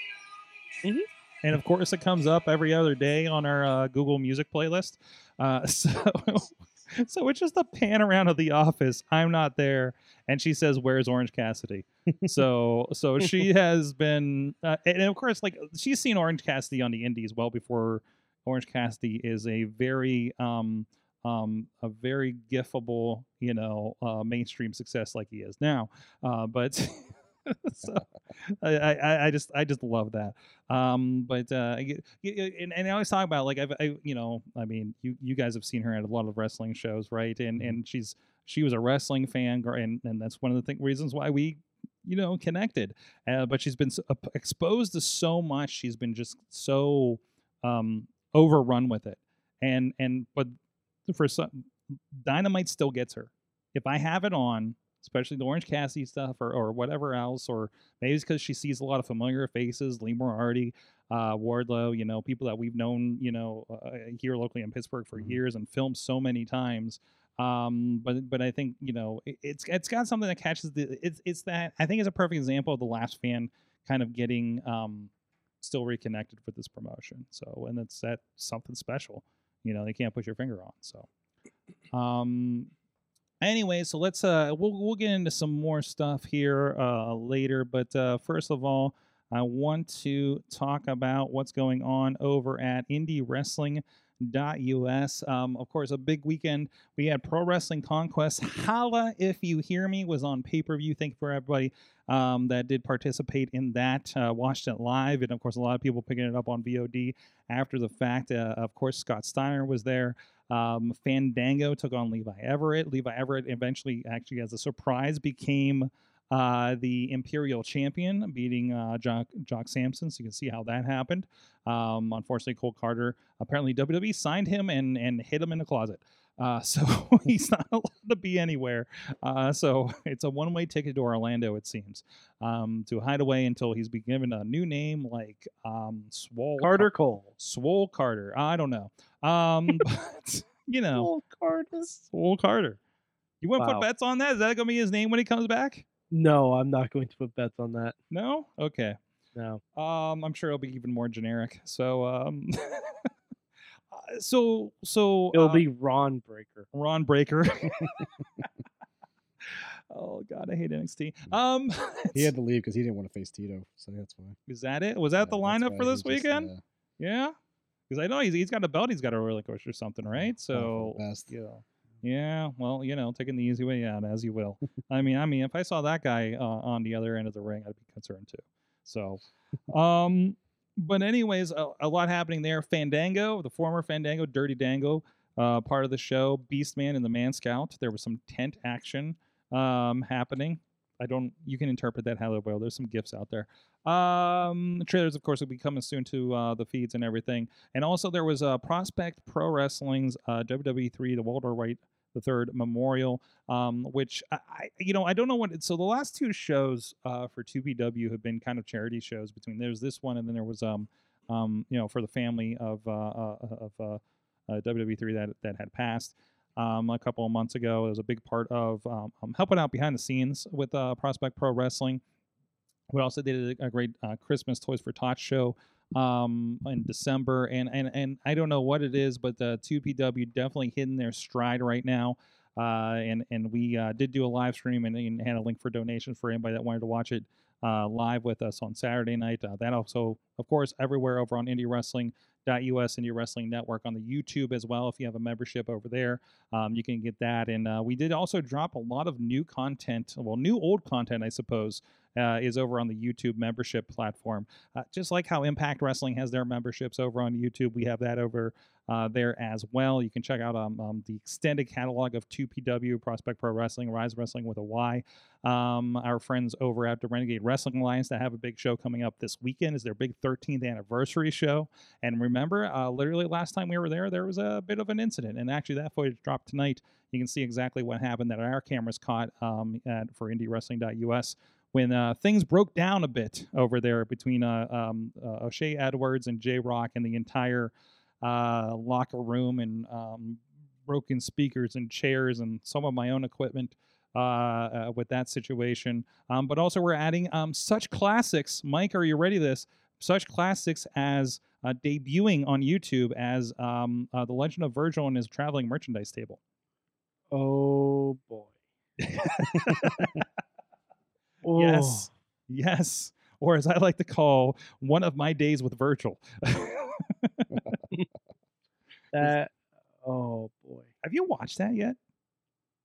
Speaker 3: Mhm.
Speaker 2: and of course it comes up every other day on our uh, Google Music playlist. Uh, so. So it's just a pan around of the office. I'm not there, and she says, "Where's Orange Cassidy?" so so she has been uh, and of course like she's seen orange cassidy on the indies well before orange cassidy is a very um um a very gifable you know uh mainstream success like he is now uh but so I, I i just i just love that. Um but uh and, and i always talk about like i've I, you know i mean you you guys have seen her at a lot of wrestling shows right? And and she's she was a wrestling fan and and that's one of the th- reasons why we you know connected. Uh, but she's been so, uh, exposed to so much she's been just so um overrun with it. And and but for some dynamite still gets her. If i have it on especially the orange cassidy stuff or, or whatever else or maybe it's because she sees a lot of familiar faces lee moriarty uh, wardlow you know people that we've known you know uh, here locally in pittsburgh for
Speaker 4: Mhm.
Speaker 2: years and filmed so many times um but but i think you know it, it's it's got something that catches the it's it's that i think it's a perfect example of the last fan kind of getting um still reconnected with this promotion. So and it's that something special you know they can't put your finger on so. Um anyway so let's uh we'll, we'll get into some more stuff here uh later but uh first of all i want to talk about what's going on over at indie wrestling us um of course a big weekend. We had pro wrestling conquest. Holla if you hear me was on pay-per-view. Thank you for everybody um, that did participate in that uh, watched it live and of course a lot of people picking it up on vod after the fact. Uh, of course scott steiner was there. Um, fandango took on levi everett. Levi everett eventually actually as a surprise became uh, the imperial champion beating uh, jock, jock sampson so you can see how that happened um, unfortunately cole carter apparently wwe signed him and and hid him in the closet uh, so he's not allowed to be anywhere. Uh, so it's a one-way ticket to Orlando, it seems, um, to hide away until he's been given a new name like um, Swole
Speaker 3: Carter Cole.
Speaker 2: Swole Carter. I don't know, um, but you know,
Speaker 3: Cole Carter.
Speaker 2: Swole Carter. You want to
Speaker 3: Wow.
Speaker 2: put bets on that? Is that gonna be his name when he comes back?
Speaker 3: No, I'm not going to put bets on that.
Speaker 2: No. Okay.
Speaker 3: No.
Speaker 2: Um, I'm sure it'll be even more generic. So, um, uh, so, so
Speaker 3: It'll
Speaker 2: uh,
Speaker 3: be Ron Breaker.
Speaker 2: Ron Breaker. oh God, I hate NXT. Um,
Speaker 4: He had to leave because he didn't want to face Tito, so that's why.
Speaker 2: is that it? Was that the
Speaker 4: Yeah, that's
Speaker 2: lineup for
Speaker 4: he
Speaker 2: this
Speaker 4: just,
Speaker 2: weekend?
Speaker 4: uh,
Speaker 2: Yeah, because I know he's he's got a belt he's got a to relinquish or something, right? So
Speaker 4: best.
Speaker 2: yeah, yeah. Well, you know, taking the easy way out as you will. I mean, I mean, if I saw that guy uh, on the other end of the ring, I'd be concerned too. So, um, but anyways, a, a lot happening there. Fandango, the former Fandango, Dirty Dango, uh, part of the show. Beastman and the Man Scout. There was some tent action um, happening. I don't. You can interpret that how you will. There's some gifts out there. Um, trailers, of course, will be coming soon to uh, the feeds and everything. And also, there was uh, Prospect Pro Wrestling's uh, WWE3, the Walter White the Third Memorial, um, which I, I, you know, I don't know what. So the last two shows uh, for 2PW have been kind of charity shows. Between there's this one, and then there was um, um, you know, for the family of uh, uh, of uh, uh, WWE3 that that had passed. Um, a couple of months ago, it was a big part of um, um, helping out behind the scenes with uh, Prospect Pro Wrestling. We also did a, great uh, Christmas Toys for Tots show um, in December, and and and I don't know what it is, but the 2PW definitely hitting their stride right now. Uh, and and we uh, did do a live stream and, and had a link for donation for anybody that wanted to watch it uh, live with us on Saturday night. Uh, that also, of course, everywhere over on Indie Wrestling. US and your Wrestling Network on the YouTube as well. If you have a membership over there, um, you can get that. And uh, we did also drop a lot of new content, well, new old content, I suppose, uh, is over on the YouTube membership platform. Uh, just like how Impact Wrestling has their memberships over on YouTube, we have that over uh, there as well. You can check out um, um, the extended catalog of 2PW, Prospect Pro Wrestling, Rise Wrestling with a Y. Um, our friends over at the Renegade Wrestling Alliance that have a big show coming up this weekend is their big 13th anniversary show. And remember, uh, literally last time we were there, there was a bit of an incident. And actually, that footage dropped tonight. You can see exactly what happened that our cameras caught um, at, for IndieWrestling.us when uh, things broke down a bit over there between uh, um, uh, O'Shea Edwards and J Rock and the entire uh, locker room and um, broken speakers and chairs and some of my own equipment uh, uh, with that situation. Um, but also, we're adding um, such classics. Mike, are you ready? This such classics as uh, debuting on YouTube as um, uh, the Legend of Virgil and his traveling merchandise table.
Speaker 3: Oh boy. Oh,
Speaker 2: Yes, yes, or as I like to call one of my days with Virgil.
Speaker 3: That. Oh boy.
Speaker 2: Have you watched that yet?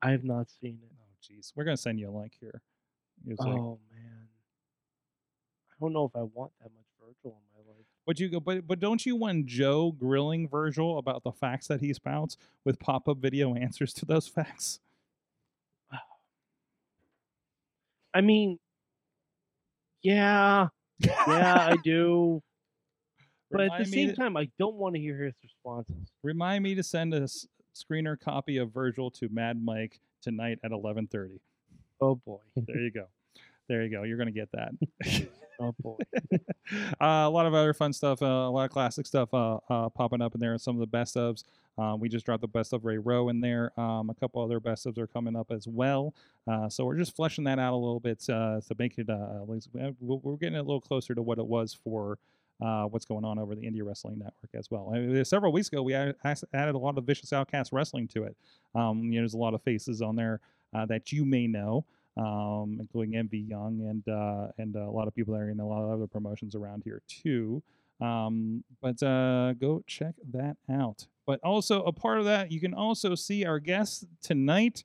Speaker 3: I have not seen it.
Speaker 2: Oh, jeez, we're gonna send you a link here. It's like-
Speaker 3: Oh man. I don't know if I want that much Virgil in my life.
Speaker 2: But you go, but but don't you want Joe grilling Virgil about the facts that he spouts with pop up video answers to those facts?
Speaker 3: I mean, yeah, yeah, I do. But at the same
Speaker 2: to-
Speaker 3: time, I don't want to hear his responses.
Speaker 2: Remind me to send a s- screener copy of Virgil to Mad Mike tonight at eleven thirty.
Speaker 3: Oh boy.
Speaker 2: There you go. There you go. You're gonna get that.
Speaker 3: Oh boy.
Speaker 2: uh, a lot of other fun stuff, uh, a lot of classic stuff uh, popping up in there. Some of the best ofs. Um, we just dropped the best of Ray Rowe in there. Um, a couple other best ofs are coming up as well. Uh, so we're just fleshing that out a little bit uh, to make it. Uh, at least- we're getting a little closer to what it was for. What's going on over the Indie Wrestling Network as well? I mean, several weeks ago, we added, a lot of Vicious Outcast Wrestling to it. Um, you know, there's a lot of faces on there that you may know um, including MV Young and uh, and a lot of people are in a lot of other promotions around here too. Um, but uh, go check that out. But also a part of that, you can also see our guests tonight.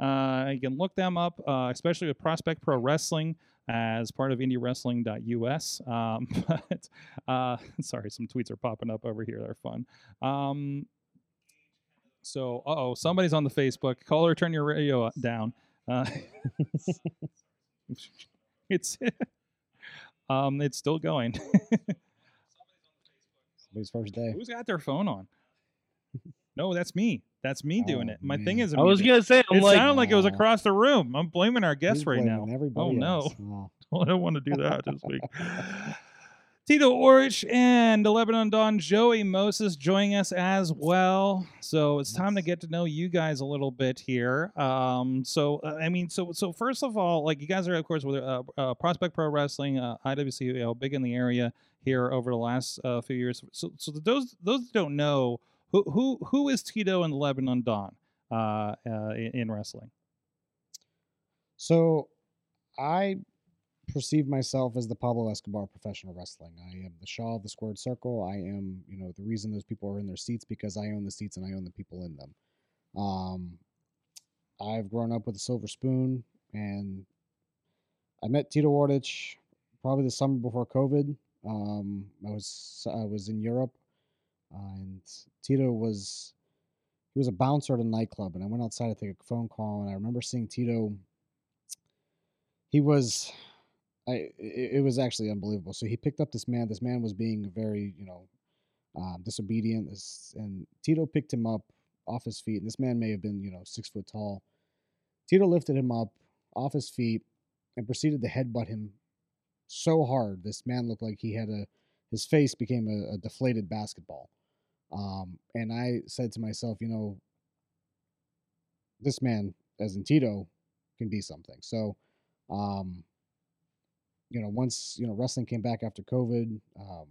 Speaker 2: Uh, you can look them up, uh, especially with Prospect Pro Wrestling as part of IndieWrestling.us. Um, but uh, sorry, some tweets are popping up over here. They're fun. Um, so, uh oh, somebody's on the Facebook. Caller, turn your radio down. Uh, it's um, it's still going.
Speaker 4: Somebody's first day.
Speaker 2: Who's got their phone on? No, that's me. That's me doing
Speaker 4: Oh,
Speaker 2: it. My
Speaker 4: man.
Speaker 2: thing is,
Speaker 3: I was gonna say, I'm
Speaker 2: It
Speaker 3: like,
Speaker 2: sounded like it was across the room. I'm blaming our guests right now.
Speaker 4: blaming Everybody
Speaker 2: Oh, no.
Speaker 4: else. Oh.
Speaker 2: I don't want to do that this week. Tito Orich and the Lebanon Don Joey Moses joining us as well. So it's time to get to know you guys a little bit here. Um, so uh, I mean, so so first of all, like you guys are of course with uh, uh, Prospect Pro Wrestling, uh, IWC, you know, big in the area here over the last uh, few years. So so those those that don't know who who who is Tito and Lebanon Don uh, uh, in, in wrestling.
Speaker 4: So I perceive myself as the Pablo Escobar of professional wrestling. I am the Shah of the squared circle. I am, you know, the reason those people are in their seats because I own the seats and I own the people in them. Um, I've grown up with a silver spoon and I met Tito Wardich probably the summer before COVID. Um, I was I was in Europe, uh, and Tito was he was a bouncer at a nightclub, and I went outside to take a phone call, and I remember seeing Tito. He was, I it, it was actually unbelievable. So he picked up this man. This man was being very, you know, um, disobedient. This, and Tito picked him up off his feet. And this man may have been, you know, six foot tall. Tito lifted him up off his feet and proceeded to headbutt him so hard. This man looked like he had a his face became a, a deflated basketball. Um, and I said to myself, you know, this man, as in Tito, can be something. So, um, you know, once you know wrestling came back after COVID, um,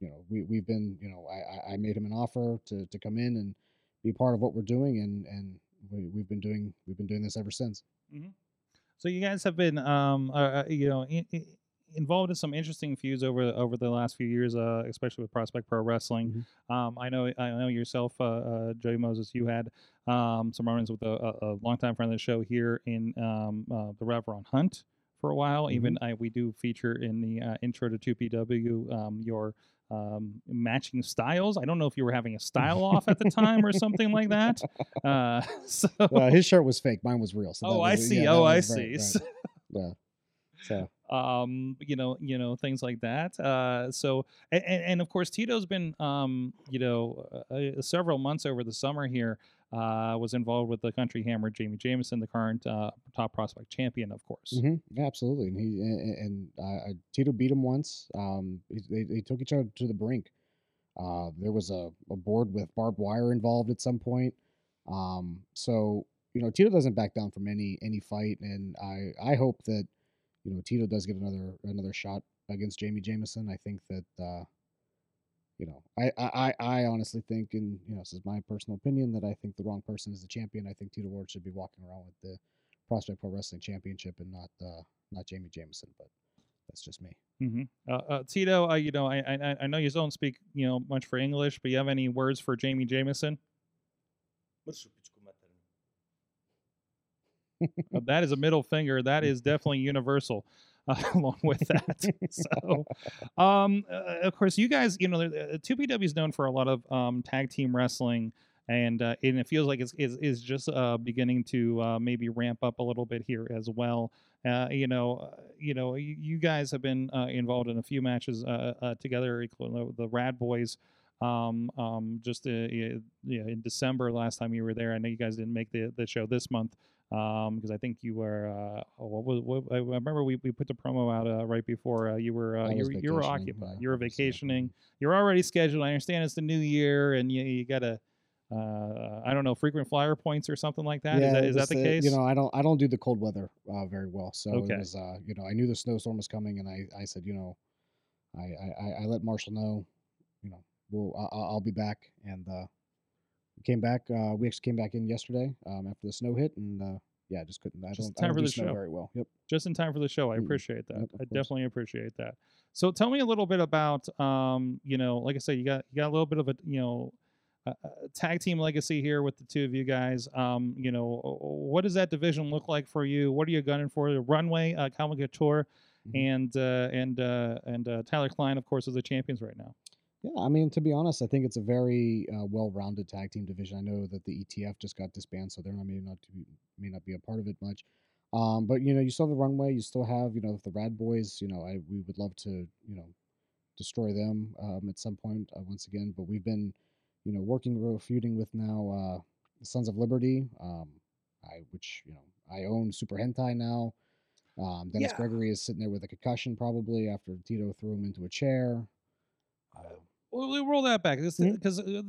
Speaker 4: you know, we we've been, you know, I I- made him an offer to to come in and be part of what we're doing, and and we, we've been doing we've been doing this ever since.
Speaker 2: So you guys have been, um, uh, uh, you know, in, in, involved in some interesting feuds over over the last few years, uh, especially with Prospect Pro Wrestling. Um, I know, I know yourself, uh, uh, Joey Moses. You had um, some run-ins with a, a, a longtime friend of the show here in um, uh, the Reverend Hunt for a while. Even I, we do feature in the uh, intro to 2PW um, your um, matching styles. I don't know if you were having a style off at the time or something like that. Uh, so,
Speaker 4: Uh, his shirt was fake, mine was real. So
Speaker 2: oh, I see.
Speaker 4: yeah,
Speaker 2: oh, I see.
Speaker 4: right, right.
Speaker 2: So-
Speaker 4: Yeah. So
Speaker 2: um you know you know things like that uh so and, and of course tito's been um you know uh, uh, several months over the summer here uh was involved with the country hammer jamie jameson the current uh top prospect champion of course
Speaker 4: hmm Yeah, absolutely. And he and, and uh, Tito beat him once. Um, they, they took each other to the brink. Uh, there was a, a board with barbed wire involved at some point. Um, so you know Tito doesn't back down from any any fight, and I I hope that you know Tito does get another another shot against Jamie Jameson. I think that uh, you know I, I I I honestly think, and you know this is my personal opinion, that I think the wrong person is the champion. I think Tito Ward should be walking around with the Prospect Pro Wrestling Championship and not uh, not Jamie Jameson, but that's just me.
Speaker 2: hmm uh, uh, tito uh, you know I, I i know you don't speak you know much for english but you have any words for jamie jameson Uh, that is a middle finger. That is definitely universal. Uh, along with that, so um, uh, of course, you guys, you know, Two PW is known for a lot of um, tag team wrestling, and uh, and it feels like it's is, is just uh, beginning to uh, maybe ramp up a little bit here as well. Uh, you know, uh, you know, you, you guys have been uh, involved in a few matches uh, uh, together, including the Rad Boys. Um, um, just uh, yeah, yeah, in December last time you were there. I know you guys didn't make the the show this month um because i think you were uh oh, what was what, i remember we, we put the promo out uh, right before uh, you were uh, you, were you were
Speaker 4: vacationing,
Speaker 2: occupied
Speaker 4: yeah,
Speaker 2: you were vacationing. you're already scheduled. I understand it's the new year and you, you gotta uh i don't know frequent flyer points or something like that. Is
Speaker 4: Yeah,
Speaker 2: that
Speaker 4: it
Speaker 2: is that
Speaker 4: was,
Speaker 2: the
Speaker 4: uh,
Speaker 2: case?
Speaker 4: You know, I don't I don't do the cold weather uh, very well, so
Speaker 2: Okay.
Speaker 4: it was uh, you know I knew the snowstorm was coming, and I I said you know, I I, I- let Marshall know, you know, we'll I, I'll be back, and uh, came back. Uh, we actually came back in yesterday um, after the snow hit, and uh, yeah, I just couldn't. I
Speaker 2: Just
Speaker 4: don't,
Speaker 2: time
Speaker 4: I don't
Speaker 2: for
Speaker 4: do
Speaker 2: the show.
Speaker 4: very well. Yep.
Speaker 2: just in time for the show. I appreciate that.
Speaker 4: Yep,
Speaker 2: I
Speaker 4: course.
Speaker 2: definitely appreciate that. So tell me a little bit about, um, you know, like I said, you got you got a little bit of a, you know, a tag team legacy here with the two of you guys. Um, you know, what does that division look like for you? What are you gunning for? The runway, uh, Calvin Couture,
Speaker 4: Mhm.
Speaker 2: and uh, and uh, and uh, Tyler Klein, of course, are the champions right now.
Speaker 4: Yeah, I mean, to be honest, I think it's a very uh, well-rounded tag team division. I know that the ETF just got disbanded, so they're not may not to be, may not be a part of it much. Um, but you know, you still have the runway. You still have, you know, the Rad Boys. You know, I we would love to, you know, destroy them um, at some point uh, once again. But we've been, you know, working feuding with now uh, the Sons of Liberty. Um, I which you know I own Super Hentai now. Um, Dennis
Speaker 5: Yeah.
Speaker 4: Gregory is sitting there with a concussion probably after Tito threw him into a chair. Uh,
Speaker 2: Well, roll that back because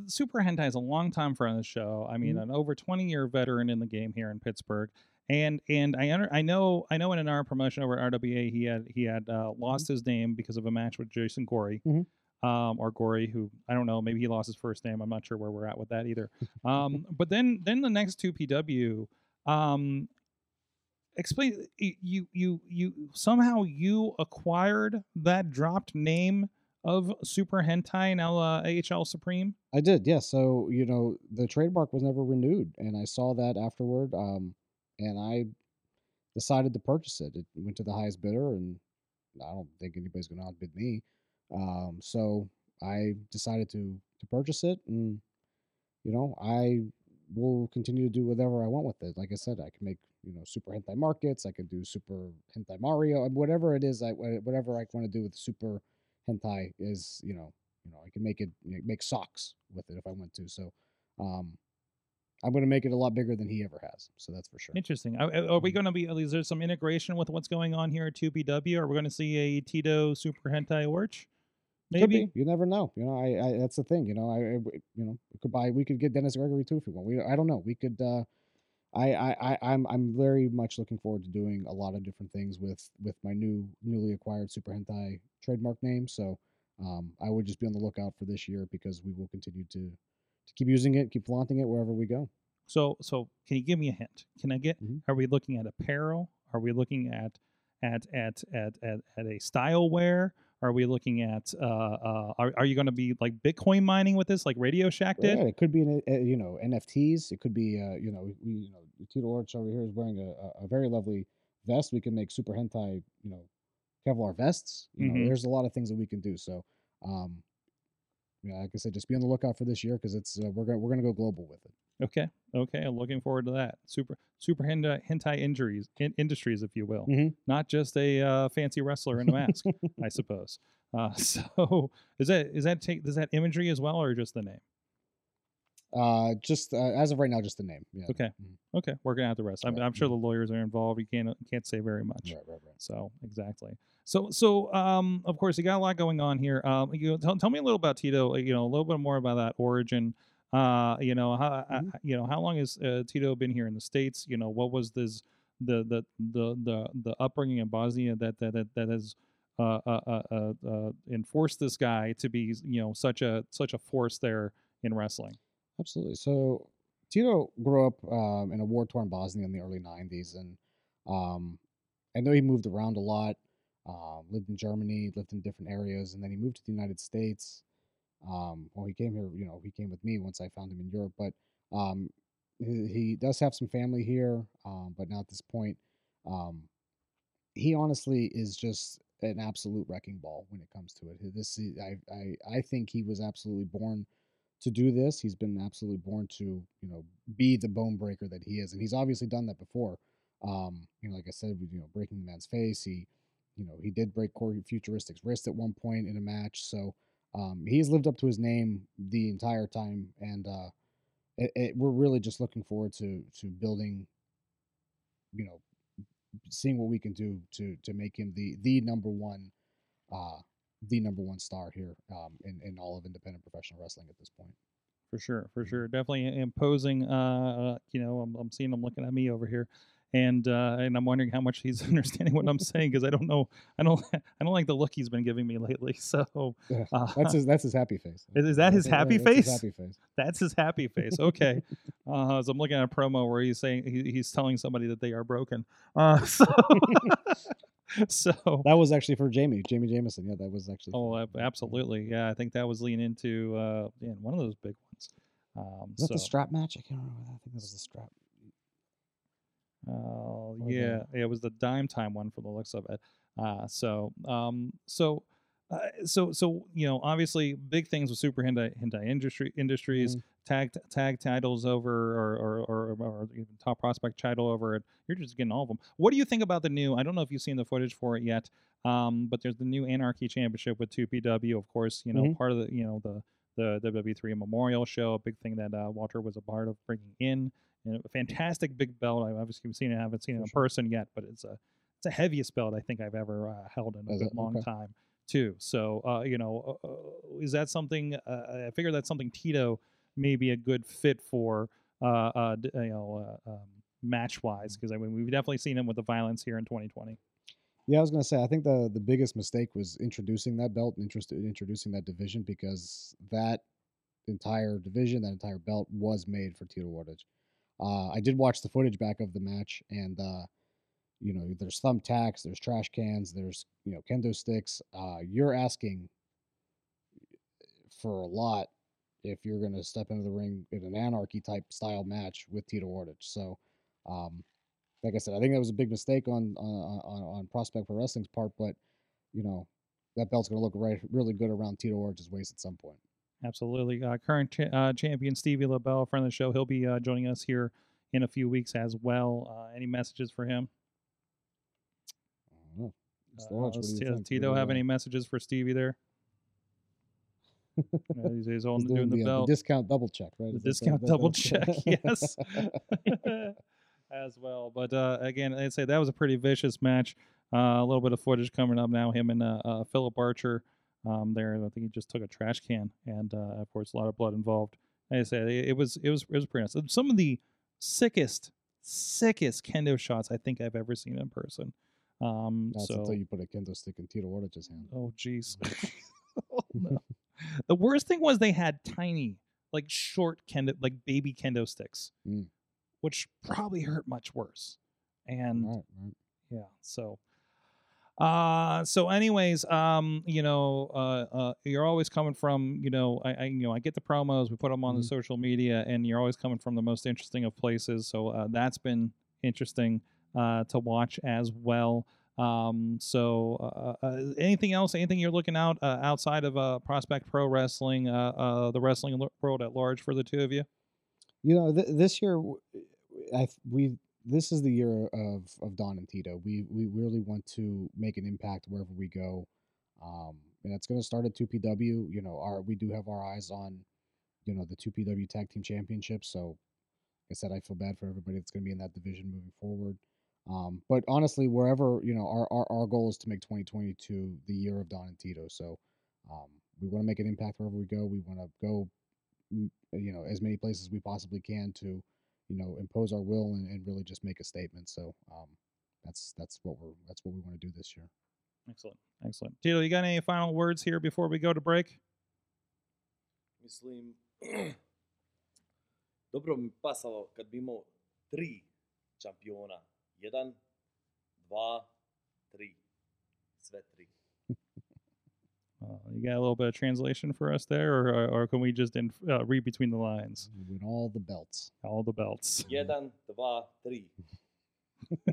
Speaker 2: Super Hentai is a long time friend of the show. I mean,
Speaker 4: Mhm.
Speaker 2: an over twenty year veteran in the game here in Pittsburgh, and and I under, I know I know in an R promotion over at RWA he had he had uh, lost his name because of a match with Jason Gorey.
Speaker 4: Mhm.
Speaker 2: Um, or Gory, who I don't know, maybe he lost his first name. I'm not sure where we're at with that either. Um, but then, then the next two PW, um, explain you you you somehow you acquired that dropped name of Super Hentai now uh, AHL Supreme.
Speaker 4: I did, yeah. So you know, the trademark was never renewed, and I saw that afterward, um, and I decided to purchase it. It went to the highest bidder, and I don't think anybody's going to outbid me. Um, so I decided to to purchase it, and you know, I we'll continue to do whatever I want with it. Like I said, I can make you know super hentai markets. I can do super hentai Mario, whatever it is. I whatever I want to do with super hentai is you know you know I can make it you know, make socks with it if I want to. So um, I'm going to make it a lot bigger than he ever has. So that's for sure.
Speaker 2: Interesting. Are, are we
Speaker 4: Mhm.
Speaker 2: going to be? Is there some integration with what's going on here at 2PW? Are we going to see a Tito Super Hentai Orch? Maybe.
Speaker 4: be. You never know. You know, I, I that's the thing. You know, I you know, we could buy. We could get Dennis Gregory too if we want. We I don't know. We could. uh I, I, I I'm I'm very much looking forward to doing a lot of different things with with my new newly acquired Super Hentai trademark name. So um, I would just be on the lookout for this year because we will continue to to keep using it, keep flaunting it wherever we go.
Speaker 2: So, so can you give me a hint? Can I get?
Speaker 4: Mhm.
Speaker 2: Are we looking at apparel? Are we looking at at at at at, at a style wear? Are we looking at? Uh, uh, are are you going to be like Bitcoin mining with this, like Radio Shack did?
Speaker 4: Yeah, it could be an, uh, you know NFTs. It could be uh, you know we you know Tito Orch over here is wearing a, a, very lovely vest. We can make super hentai you know Kevlar vests. You know, there's a lot of things that we can do. So, um, yeah, like I said, just be on the lookout for this year because it's uh, we're gonna we're gonna go global with it.
Speaker 2: Okay, okay. I'm looking forward to that. Super super hentai, hentai injuries in, industries, if you will,
Speaker 4: Mhm.
Speaker 2: not just a uh, fancy wrestler in a mask, I suppose. Uh, so is that is that take does that imagery as well, or just the name?
Speaker 4: Uh, just uh, as of right now, just the name. Yeah.
Speaker 2: Okay.
Speaker 4: Mhm.
Speaker 2: Okay, working out the rest. I'm,
Speaker 4: Right,
Speaker 2: I'm sure the lawyers are involved. You can't can't say very much.
Speaker 4: Right, right, right.
Speaker 2: So exactly. So so um of course you got a lot going on here. Um you know, tell, tell me a little about Tito. uh, You know a little bit more about that origin. Uh you know how uh,
Speaker 4: Mhm.
Speaker 2: you know how long has uh, Tito been here in the states? You know what was this the the the the the upbringing in Bosnia that that that, that has uh, uh, uh, uh, uh, enforced this guy to be you know such a such a force there in wrestling.
Speaker 4: Absolutely. So Tito grew up um, in a war torn Bosnia in the early '90s, and um, I know he moved around a lot. Um, lived in Germany, lived in different areas, and then he moved to the United States. Um, well, he came here. You know, he came with me once I found him in Europe. But um, he, he does have some family here. Um, but now at this point, um, he honestly is just an absolute wrecking ball when it comes to it. This is- I I I think he was absolutely born to do this. He's been absolutely born to, you know, be the bone breaker that he is, and he's obviously done that before. Um, you know, like I said, you know, breaking the man's face. He, you know, he did break Corey Futuristic's wrist at one point in a match. So um, he's lived up to his name the entire time, and uh, it, it, we're really just looking forward to to building, you know, seeing what we can do to to make him the the number one. Uh, the number one star here um, in, in all of independent professional wrestling at this point.
Speaker 2: For sure, for
Speaker 4: Mhm.
Speaker 2: sure, definitely imposing. Uh, uh, you know, I'm, I'm seeing him looking at me over here, and uh, and I'm wondering how much he's understanding what I'm saying because I don't know. I don't. I don't like the look he's been giving me lately. So
Speaker 4: Yeah,
Speaker 2: uh,
Speaker 4: That's his. That's his happy face.
Speaker 2: Is- is that his
Speaker 4: Yeah,
Speaker 2: happy
Speaker 4: his
Speaker 2: face?
Speaker 4: happy face.
Speaker 2: that's his happy face. Okay, uh, as I'm looking at a promo where he's saying he, he's telling somebody that they are broken. Uh, so so
Speaker 4: That was actually for Jamie, Jamie Jameson. Yeah, that was actually.
Speaker 2: oh, absolutely, yeah. I think that was leaning into uh, yeah, one of those big ones. Um,
Speaker 4: Was that the strap match? I can't remember. I think that was the strap.
Speaker 2: Oh
Speaker 4: the-
Speaker 2: yeah, it was the dime time one for the looks of it. Uh, so um, so uh, so so you know, obviously big things with Super Hentai Hentai Industry Industries
Speaker 4: Mhm.
Speaker 2: tag tag titles over or or, or or even top prospect title over it. You're just getting all of them. What do you think about the new? I don't know if you've seen the footage for it yet. Um, but there's the new Anarchy Championship with 2PW, of course. You know,
Speaker 4: Mhm.
Speaker 2: part of the you know the the WWE Memorial Show, a big thing that uh, Walter was a part of bringing in. And a fantastic big belt. I've obviously seen it. I haven't seen it in
Speaker 4: sure.
Speaker 2: person yet, but it's a it's the heaviest belt I think I've ever uh, held in a long
Speaker 4: Okay.
Speaker 2: time too. So uh, you know, uh, uh, is that something? Uh, I figure that's something Tito may be a good fit for. Uh, uh, d- you know, uh, um, match wise, because I mean we've definitely seen him with the violence here in 2020.
Speaker 4: Yeah, I was gonna say. I think the the biggest mistake was introducing that belt, and interest, introducing that division because that entire division, that entire belt, was made for Tito Wardage. Uh, I did watch the footage back of the match, and uh, you know, there's thumbtacks, there's trash cans, there's you know kendo sticks. Uh, you're asking for a lot if you're going to step into the ring in an anarchy type style match with Tito Wardage. So, um, like I said, I think that was a big mistake on on on, on Prospect for Wrestling's part, but you know that belt's going to look right really good around Tito Wardage's waist at some point.
Speaker 2: Absolutely. Uh, current cha- uh, champion Stevie LaBelle, friend of the show, he'll be uh, joining us here in a few weeks as well. Uh, any messages for him?
Speaker 4: I don't know. Mr.
Speaker 2: Uh, does T- Tito have any messages for Stevie there? He's, he's on
Speaker 4: he's
Speaker 2: doing, the
Speaker 4: uh,
Speaker 2: belt.
Speaker 4: discount double check, right?
Speaker 2: The
Speaker 4: Is
Speaker 2: discount double check, yes. as well. But uh, again, I'd say that was a pretty vicious match. Uh, a little bit of footage coming up now. Him and uh, uh, Philip Archer um, there. I think he just took a trash can, and uh, of course, a lot of blood involved. Like I said, it, it was it was it was pretty nice. Some of the sickest, sickest kendo shots I think I've ever seen in person. Um,
Speaker 4: That's
Speaker 2: so
Speaker 4: until you put a kendo stick in Tito Ortich's hand.
Speaker 2: Oh jeez. oh, no. The worst thing was they had tiny, like short kendo, like baby kendo sticks,
Speaker 4: Mm.
Speaker 2: which probably hurt much worse. And
Speaker 4: Right, right.
Speaker 2: yeah, so. Uh so anyways, um, you know, uh, uh you're always coming from, you know, I, I you know, I get the promos, we put them on the
Speaker 4: Mhm.
Speaker 2: social media and you're always coming from the most interesting of places. So uh, that's been interesting uh to watch as well. Um so uh, uh anything else anything you're looking out uh, outside of uh Prospect Pro Wrestling, uh uh the wrestling world at large for the two of you?
Speaker 4: You know, th- this year, I th- we this is the year of of Don and Tito. We we really want to make an impact wherever we go, um, and it's going to start at two PW. You know, our we do have our eyes on, you know, the two PW Tag Team Championships. So, like I said, I feel bad for everybody that's going to be in that division moving forward. Um, but honestly, wherever you know, our, our our goal is to make 2022 the year of Don and Tito. So, um, we want to make an impact wherever we go. We want to go you know as many places we possibly can to you know impose our will and, and really just make a statement so um that's that's what we're that's what we want to do this year
Speaker 2: Excellent. Excellent. Tito, you got any final words here before we go to break?
Speaker 6: Mislim, dobro mi pasalo kad bi imao tri šampiona. Jedan, dva, tri. Sve tri.
Speaker 2: Uh, you got a little bit of translation for us there, or or, or can we just inf- uh, read between the lines?
Speaker 4: We win all the belts
Speaker 2: All the belts.
Speaker 6: Jedan, dva, tri.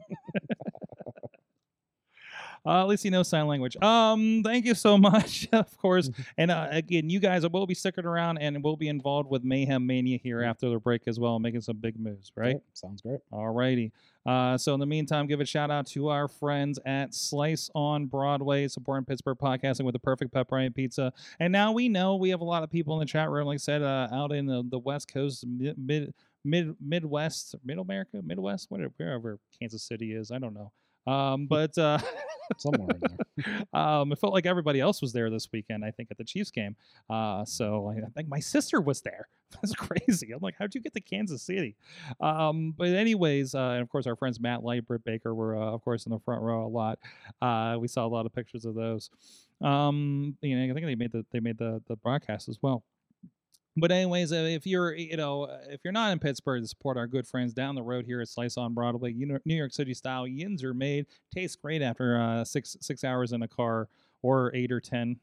Speaker 2: Uh, at least you know sign language. Um, thank you so much, of course. And uh, again, you guys will be sticking around and will be involved with Mayhem Mania here after the break as well, making some big moves, right?
Speaker 4: Yep, sounds great
Speaker 2: Alrighty. Uh, so in the meantime, give a shout out to our friends at Slice on Broadway, supporting Pittsburgh podcasting with the perfect pepperoni pizza. And now we know we have a lot of people in the chat room, like I said, uh, out in the, the West Coast, mid, mid mid Midwest, Middle America, Midwest, whatever, wherever Kansas City is. I don't know. Um, but uh,
Speaker 4: somewhere in there
Speaker 2: um, it felt like everybody else was there this weekend. I think at the Chiefs game. Uh, so I, I think my sister was there. That's crazy. I'm like, how'd you get to Kansas City? Um, but anyways, uh, and of course our friends Matt Light, Britt Baker were uh, of course in the front row a lot. Uh, we saw a lot of pictures of those. Um, you know, I think they made the they made the the broadcast as well. But anyways, uh, if you're you know uh, if you're not in Pittsburgh to support our good friends down the road here at Slice on Broadway, New York City style yins are made. Tastes great after uh, six six hours in a car or eight or ten.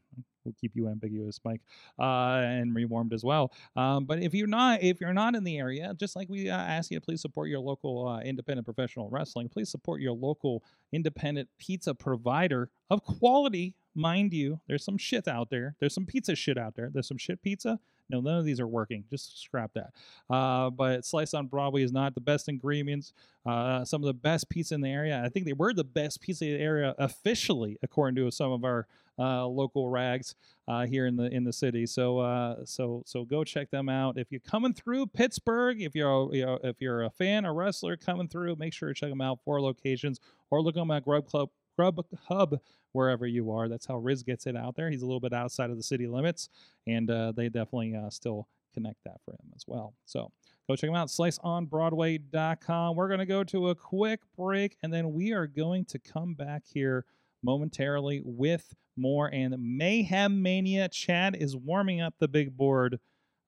Speaker 2: We'll keep you ambiguous, Mike, uh, and rewarmed as well. Um, but if you're not if you're not in the area, just like we uh, ask you to please support your local uh, independent professional wrestling, please support your local independent pizza provider of quality. Mind you, there's some shit out there. There's some pizza shit out there. There's some shit pizza. No, none of these are working. Just scrap that. Uh, but Slice on Broadway is not the best ingredients. Uh, some of the best pizza in the area. I think they were the best pizza in the area officially, according to some of our uh, local rags uh, here in the in the city. So uh, so so go check them out. If you're coming through Pittsburgh, if you're a, you if you're a fan, a wrestler coming through, make sure to check them out. Four locations, or look them at Grub Club. Grub Hub, wherever you are. That's how Riz gets it out there. He's a little bit outside of the city limits, and uh, they definitely uh, still connect that for him as well. So go check them out. SliceOnBroadway.com. We're going to go to a quick break, and then we are going to come back here momentarily with more. And Mayhem Mania Chad is warming up the big board.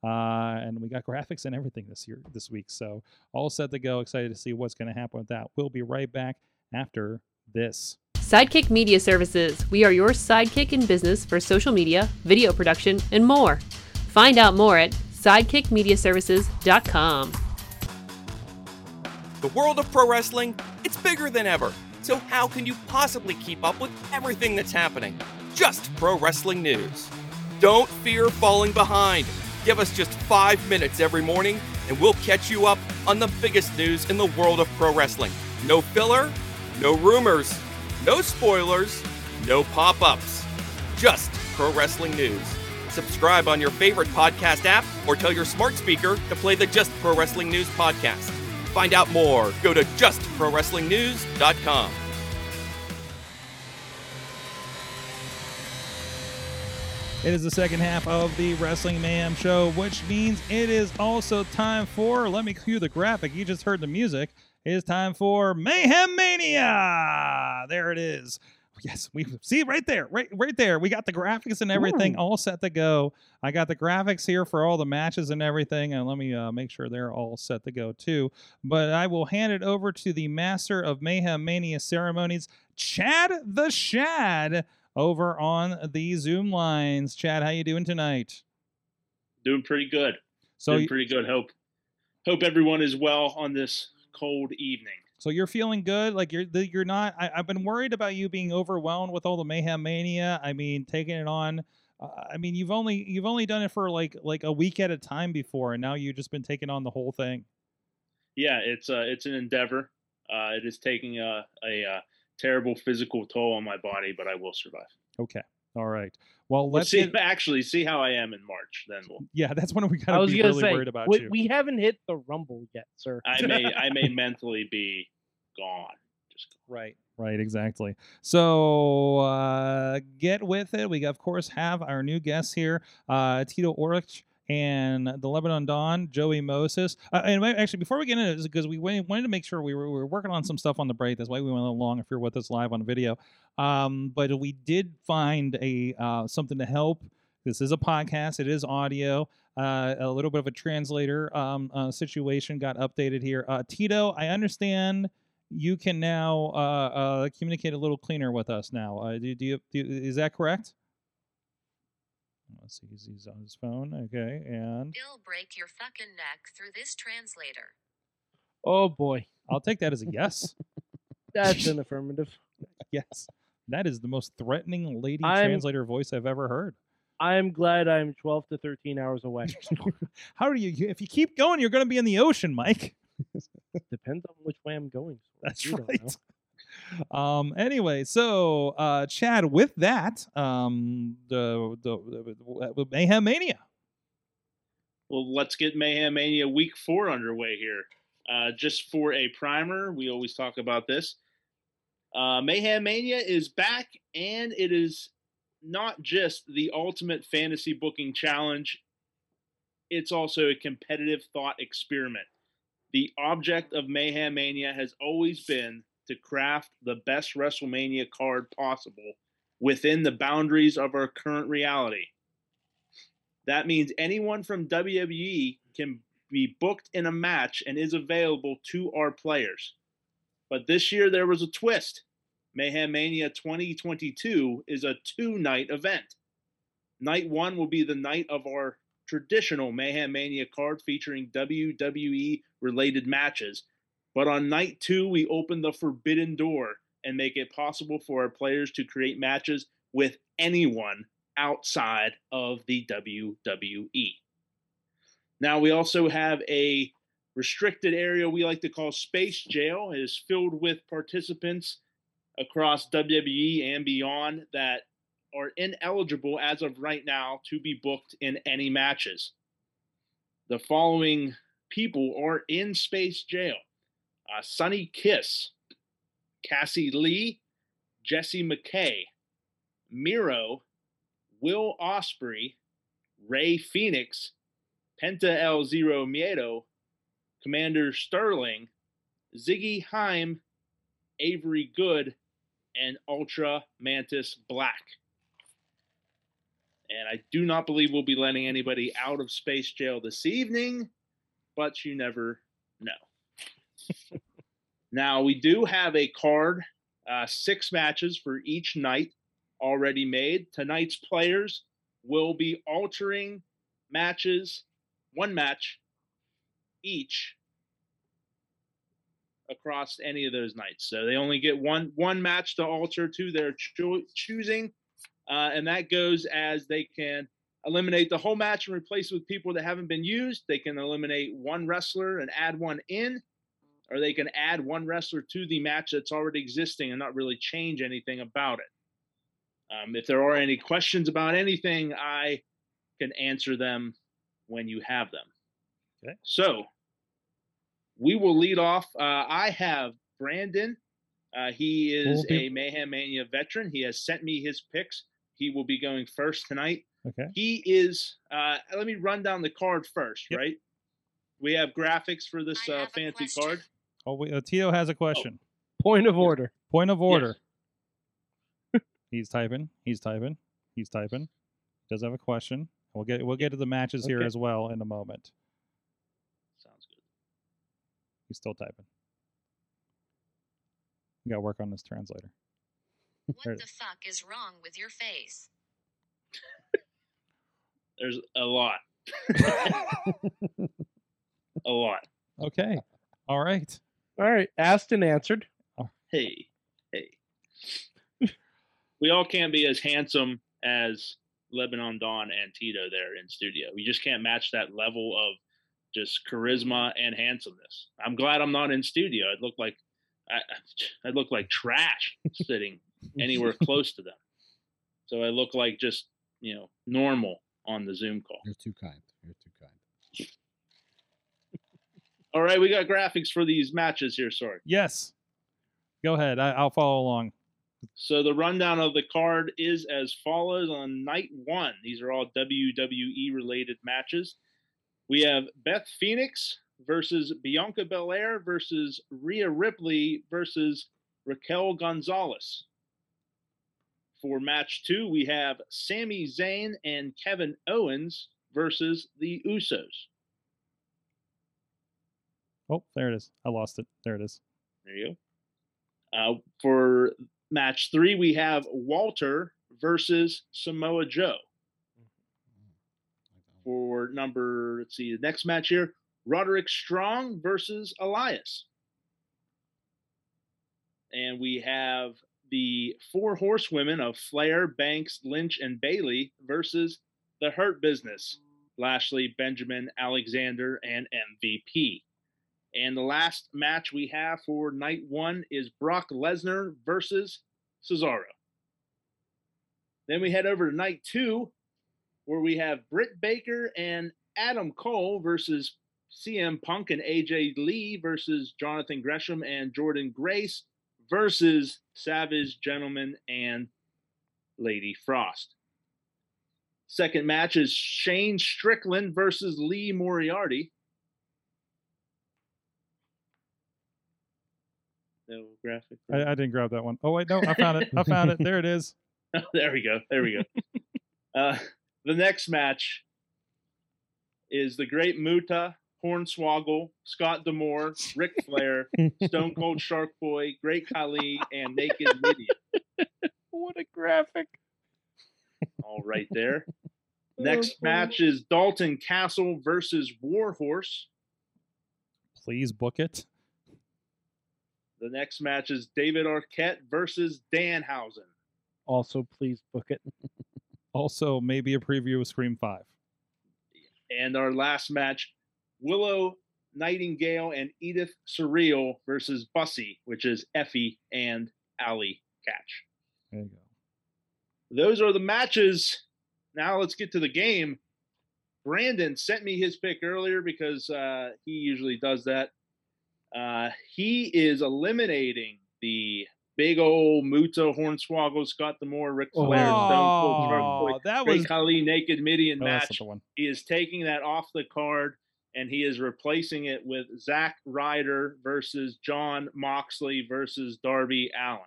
Speaker 2: Uh, and we got graphics and everything this year, this week. So all set to go. Excited to see what's going to happen with that. We'll be right back after this.
Speaker 7: Sidekick Media Services. We are your sidekick in business for social media, video production, and more. Find out more at sidekickmediaservices.com.
Speaker 8: The world of pro wrestling, it's bigger than ever. So how can you possibly keep up with everything that's happening? Just pro wrestling news. Don't fear falling behind. Give us just five minutes every morning, and we'll catch you up on the biggest news in the world of pro wrestling. No filler, no rumors, no spoilers, no pop ups. Just pro wrestling news. Subscribe on your favorite podcast app or tell your smart speaker to play the Just Pro Wrestling News podcast. Find out more. Go to justprowrestlingnews.com.
Speaker 2: It is the second half of the Wrestling Mayhem show, which means it is also time for. Let me cue the graphic. You just heard the music. It is time for Mayhem Mania. There it is. Yes, we see right there, right, right there. We got the graphics and everything all set to go. I got the graphics here for all the matches and everything, and let me uh, make sure they're all set to go too. But I will hand it over to the master of Mayhem Mania ceremonies, Chad the Shad, over on the Zoom lines. Chad, how you doing tonight?
Speaker 9: Doing pretty good.
Speaker 2: So,
Speaker 9: Doing pretty good. Hope hope everyone is well on this cold evening.
Speaker 2: so you're feeling good? Like you're you're not? I, I've been worried about you being overwhelmed with all the Mayhem Mania. I mean, taking it on. Uh, I mean, you've only you've only done it for like like a week at a time before, and now you've just been taking on the whole thing.
Speaker 9: Yeah, it's uh, it's an endeavor. Uh, it is taking a, a, uh terrible physical toll on my body, but I will survive.
Speaker 2: Okay, all right. Well,
Speaker 9: Let's
Speaker 2: let's
Speaker 9: see.
Speaker 2: get-
Speaker 9: Actually, see how I am in March. Then we'll.
Speaker 2: yeah, that's when we
Speaker 3: I
Speaker 2: gotta
Speaker 3: was
Speaker 2: be really
Speaker 3: say
Speaker 2: worried about
Speaker 3: we,
Speaker 2: you.
Speaker 3: we haven't hit the rumble yet, sir.
Speaker 9: I may I may mentally be gone. Just
Speaker 2: Right. Right, exactly. So uh, get with it. We, of course, have our new guests here uh, Tito Orich and the Lebanon Don, Joey Moses. Uh, and actually, before we get into it, because we wanted to make sure we were, we were working on some stuff on the break. That's why we went along if you're with us live on video. Um, but we did find a uh, something to help. This is a podcast, it is audio. Uh, a little bit of a translator um, uh, situation got updated here. Uh, Tito, I understand you can now uh, communicate a little cleaner with us now. Do, do, you, do is that correct? Let's see, he's, he's on his phone. Okay, and
Speaker 10: Ill break your fucking neck through this translator.
Speaker 3: Oh boy,
Speaker 2: I'll take that as a yes.
Speaker 3: that's an affirmative.
Speaker 2: yes, that is the most threatening lady
Speaker 3: I'm-
Speaker 2: translator voice I've ever heard.
Speaker 3: I'm glad I'm 12 to 13 hours away.
Speaker 2: How do you? If you keep going, you're going to be in the ocean, Mike.
Speaker 3: Depends on which way I'm going. so
Speaker 2: That's
Speaker 3: you don't
Speaker 2: right. Um. Anyway, so uh, Chad, with that, um, the, the, the Mayhem Mania.
Speaker 9: Well, let's get Mayhem Mania Week Four underway here. Uh, just for a primer, we always talk about this. Uh, Mayhem Mania is back, and it is not just the ultimate fantasy booking challenge. It's also a competitive thought experiment. The object of Mayhem Mania has always been to craft the best WrestleMania card possible within the boundaries of our current reality. That means anyone from WWE can be booked in a match and is available to our players. But this year there was a twist. Mayhem Mania 2022 is a two night event. Night one will be the night of our traditional Mayhem Mania card featuring WWE related matches. But on night two, we open the forbidden door and make it possible for our players to create matches with anyone outside of the WWE. Now, we also have a restricted area we like to call Space Jail. It is filled with participants across WWE and beyond that are ineligible as of right now to be booked in any matches. The following people are in Space Jail uh, Sonny Kiss, Cassie Lee, Jessie McKay, Miro, Will Ospreay, Rey Fenix, Penta El Zero Miedo, Commander Sterling, Ziggy Haim, Avery Good, and Ultra Mantis Black. And I do not believe we'll be letting anybody out of space jail this evening, but you never know. Now, we do have a card, uh, six matches for each night already made. Tonight's players will be altering matches, one match each across any of those nights. So they only get one one match to alter to their cho- choosing, uh, and that goes as they can eliminate the whole match and replace it with people that haven't been used. They can eliminate one wrestler and add one in, or they can add one wrestler to the match that's already existing and not really change anything about it. Um, if there are any questions about anything, I can answer them when you have them.
Speaker 2: Okay.
Speaker 9: So we will lead off. Uh, I have Brandon. Uh, he is a. Mayhem Mania veteran. He has sent me his picks. He will be going first tonight.
Speaker 2: Okay.
Speaker 9: He is. Uh, let me run down the card first,
Speaker 2: Yep.
Speaker 9: right? We have graphics for this uh,
Speaker 10: have
Speaker 9: fancy card.
Speaker 2: Oh, wait, uh, Tito has a question.
Speaker 3: Point of order.
Speaker 2: Point of order. he's typing. He's typing. He's typing. Does have a question. We'll get we'll get to the matches here as well in a moment.
Speaker 9: Sounds good.
Speaker 2: He's still typing. We got to work on this translator.
Speaker 10: What the fuck is wrong with your face?
Speaker 9: There's a lot. a lot.
Speaker 2: Okay. All right.
Speaker 3: All right, asked and answered.
Speaker 9: Hey, hey. we all can't be as handsome as Lebanon Don and Tito there in studio. We just can't match that level of just charisma and handsomeness. I'm glad I'm not in studio. I'd look like I, I'd look like trash sitting anywhere close to them. So I look like just you know normal on the Zoom call.
Speaker 4: You're too kind. You're too kind.
Speaker 9: All right, we got graphics for these matches here. Sorry.
Speaker 2: Yes. Go ahead. I, I'll follow along.
Speaker 9: So the rundown of the card is as follows on night one. These are all WWE related matches. We have Beth Phoenix versus Bianca Belair versus Rhea Ripley versus Raquel Gonzalez. For match two, we have Sami Zayn and Kevin Owens versus the Usos.
Speaker 2: Oh, there it is. I lost it. There it is.
Speaker 9: There you go. Uh, for match three, we have Walter versus Samoa Joe. For number, let's see, the next match here, Roderick Strong versus Elias. And we have the four horsewomen of Flair, Banks, Lynch, and Bayley versus the Hurt Business, Lashley, Benjamin, Alexander, and MVP. And the last match we have for night one is Brock Lesnar versus Cesaro. Then we head over to night two, where we have Britt Baker and Adam Cole versus CM Punk and AJ Lee versus Jonathan Gresham and Jordynne Grace versus Savage Gentleman and Lady Frost. Second match is Shane Strickland versus Lee Moriarty. No graphic.
Speaker 2: I, I didn't grab that one. Oh wait, no, I found it. I found it. There it is.
Speaker 9: there we go. There we go. uh, the next match is the Great Muta, Hornswoggle, Scott D'Amore, Ric Flair, Stone Cold Shark Boy, Great Khali, and Naked Midian.
Speaker 3: What a graphic.
Speaker 9: All right there. Next match is Dalton Castle versus Warhorse.
Speaker 2: Please book it.
Speaker 9: The next match is David Arquette versus Danhausen.
Speaker 3: Also, please book it.
Speaker 2: Also, maybe a preview of Scream Five.
Speaker 9: And our last match, Willow Nightingale and Edith Surreal versus Bussy, which is Effy and Allie Katch.
Speaker 2: There you go.
Speaker 9: Those are the matches. Now let's get to the game. Brandon sent me his pick earlier because uh, he usually does that. Uh, he is eliminating the big old Muta Hornswoggle, Scott D'Amore, Ric Flair, Stone Cold Shark Boy,
Speaker 2: Oh, that
Speaker 9: Great
Speaker 2: was.
Speaker 9: Khali, Naked Midian
Speaker 2: Oh,
Speaker 9: match.
Speaker 2: one.
Speaker 9: He is taking that off the card and he is replacing it with Zack Ryder versus Jon Moxley versus Darby Allin.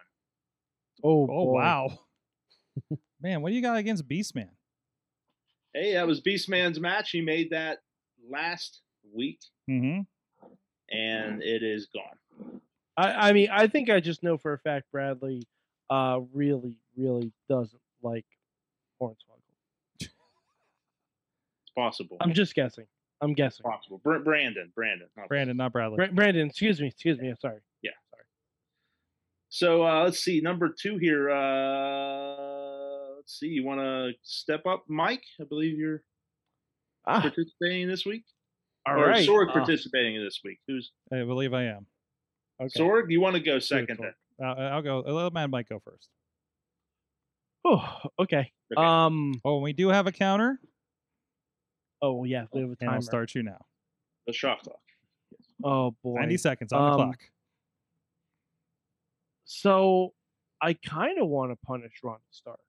Speaker 3: Oh,
Speaker 2: Oh wow. Man, what do you got against Beastman?
Speaker 9: Hey, that was Beastman's match. He made that last week
Speaker 2: Mm-hmm.
Speaker 9: And it is gone.
Speaker 3: I, I mean, I think I just know for a fact Bradley uh, really, really doesn't like Hornswoggle.
Speaker 9: It's possible.
Speaker 3: I'm just guessing. I'm guessing.
Speaker 9: possible. Br- Brandon, Brandon, not
Speaker 2: Brandon, not Bradley.
Speaker 3: Bra- Brandon, excuse me, excuse me. I'm sorry.
Speaker 9: Yeah, sorry. So uh, let's see, number two here. Uh, let's see. You want to step up, Mike? I believe you're
Speaker 3: Ah,
Speaker 9: participating this week.
Speaker 3: All
Speaker 9: or
Speaker 3: right.
Speaker 9: Sorg
Speaker 3: uh,
Speaker 9: participating this week. Who's
Speaker 2: I believe I am.
Speaker 3: okay.
Speaker 9: Sorg? You want to go second
Speaker 2: Sorg.
Speaker 9: then?
Speaker 2: Uh, I'll go. I'll let Mad Mike go first.
Speaker 3: Oh, okay.
Speaker 9: Okay.
Speaker 3: Um.
Speaker 2: Oh, we do have a counter,
Speaker 3: Oh yeah, we have a timer.
Speaker 2: and
Speaker 3: timer.
Speaker 2: I'll start you now.
Speaker 9: The shot clock.
Speaker 3: Oh boy.
Speaker 2: 90 seconds on the
Speaker 3: Um,
Speaker 2: clock.
Speaker 3: So I kind of want to punish Ronnie Starks.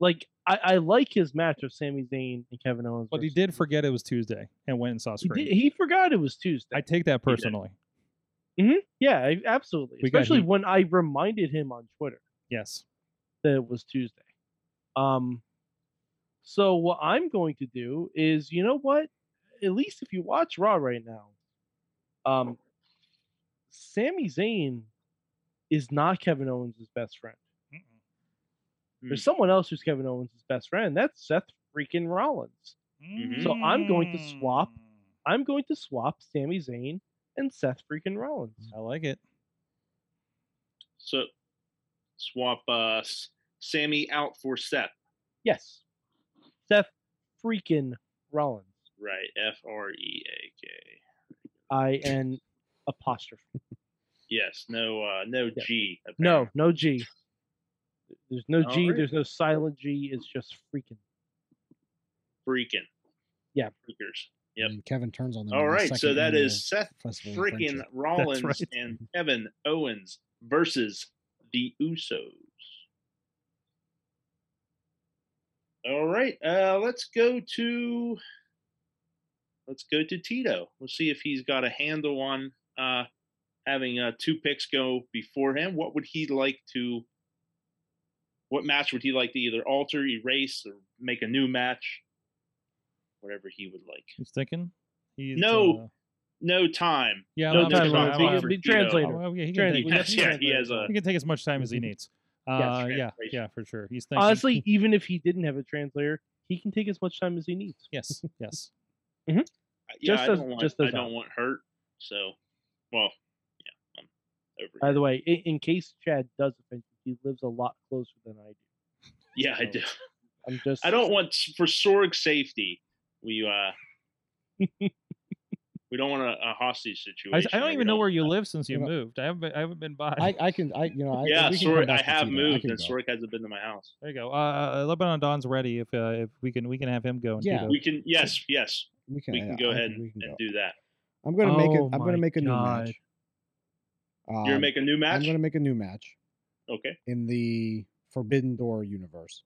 Speaker 3: like I, I like his match of Sami Zayn and Kevin Owens.
Speaker 2: But he
Speaker 3: versus-
Speaker 2: did forget it was Tuesday and went and saw
Speaker 3: He,
Speaker 2: Scream.
Speaker 3: did, he forgot it was Tuesday.
Speaker 2: I take that personally.
Speaker 3: yeah, I- absolutely.
Speaker 2: We got
Speaker 3: Especially
Speaker 2: heat.
Speaker 3: when I reminded him on Twitter
Speaker 2: Yes.
Speaker 3: that it was Tuesday. Um. So what I'm going to do is, you know what? At least if you watch Raw right now, um, Sami Zayn is not Kevin Owens' best friend. There's someone else who's Kevin Owens' best friend. That's Seth freaking Rollins. So I'm going to swap. I'm going to swap Sami Zayn and Seth freaking Rollins.
Speaker 2: I like it.
Speaker 9: So swap uh, Sami out for Seth.
Speaker 3: Yes, Seth freaking Rollins.
Speaker 9: Right. F R E A K.
Speaker 3: I N apostrophe.
Speaker 9: Yes. No. Uh, no
Speaker 3: Yeah.
Speaker 9: G.
Speaker 3: No, no G. There's no G.
Speaker 9: Alright.
Speaker 3: There's no silent G. It's just freaking.
Speaker 9: Freaking.
Speaker 3: Yeah.
Speaker 9: Freakers. Yep.
Speaker 4: And Kevin turns on them.
Speaker 9: All
Speaker 4: right. the.
Speaker 9: So
Speaker 4: second
Speaker 9: that
Speaker 4: annual
Speaker 9: is Seth freaking
Speaker 4: Friendship.
Speaker 9: Rollins
Speaker 2: right.
Speaker 9: and Kevin Owens versus the Usos. All right. Uh, let's go to let's go to Tito. We'll see if he's got a handle on uh, having uh, two picks go before him. What would he like to? What match would he like to either alter, erase, or make a new match? Whatever he would like.
Speaker 2: He's thinking. He's,
Speaker 9: No,
Speaker 2: uh,
Speaker 9: No time.
Speaker 2: yeah,
Speaker 9: no
Speaker 2: I'm
Speaker 3: time
Speaker 2: not-
Speaker 3: limit.
Speaker 9: shot
Speaker 2: I'm
Speaker 3: He
Speaker 2: not-
Speaker 9: clock
Speaker 3: can
Speaker 9: for
Speaker 3: be translator.
Speaker 2: Oh, yeah, he can take.
Speaker 9: Yes, yeah, he has a
Speaker 2: He can take as much time as he needs. Uh, yeah, yeah, for sure. He's thinking.
Speaker 3: Honestly, even if he didn't have a translator, he can take as much time as he needs.
Speaker 2: yes, yes.
Speaker 9: yeah,
Speaker 3: Just
Speaker 9: I
Speaker 3: as-
Speaker 9: don't want,
Speaker 3: just
Speaker 9: I don't want hurt. So, well, yeah, I'm over.
Speaker 3: By
Speaker 9: here.
Speaker 3: the way, in, in case Chad does offend you, he lives a lot closer than I do.
Speaker 9: yeah, I do.
Speaker 3: I'm just.
Speaker 9: I don't want for Sorg's safety. We uh, we don't want a, a hostage situation.
Speaker 2: I don't even know where you live since you
Speaker 4: You know-
Speaker 2: moved. I haven't been, I haven't been by.
Speaker 4: I, I can, I you know, I
Speaker 9: Yeah,
Speaker 4: we
Speaker 9: Sorg, I have moved,
Speaker 4: can
Speaker 9: and
Speaker 4: go.
Speaker 9: Sorg hasn't been to my house.
Speaker 2: there you go. Uh, Lebanon Don's ready. If uh, if we can we can have him go. and
Speaker 4: Yeah.
Speaker 9: We can, yes, yes,
Speaker 4: We can,
Speaker 9: we can
Speaker 4: yeah,
Speaker 9: go
Speaker 4: I
Speaker 9: ahead
Speaker 4: can-
Speaker 9: and,
Speaker 4: can
Speaker 9: and
Speaker 4: go.
Speaker 9: do that.
Speaker 4: I'm gonna make it.
Speaker 3: Oh
Speaker 4: I'm gonna make a new
Speaker 3: God.
Speaker 4: match.
Speaker 9: You're gonna
Speaker 4: Um,
Speaker 9: make a new match.
Speaker 4: I'm gonna make a new match
Speaker 9: Okay,
Speaker 4: in the Forbidden Door universe.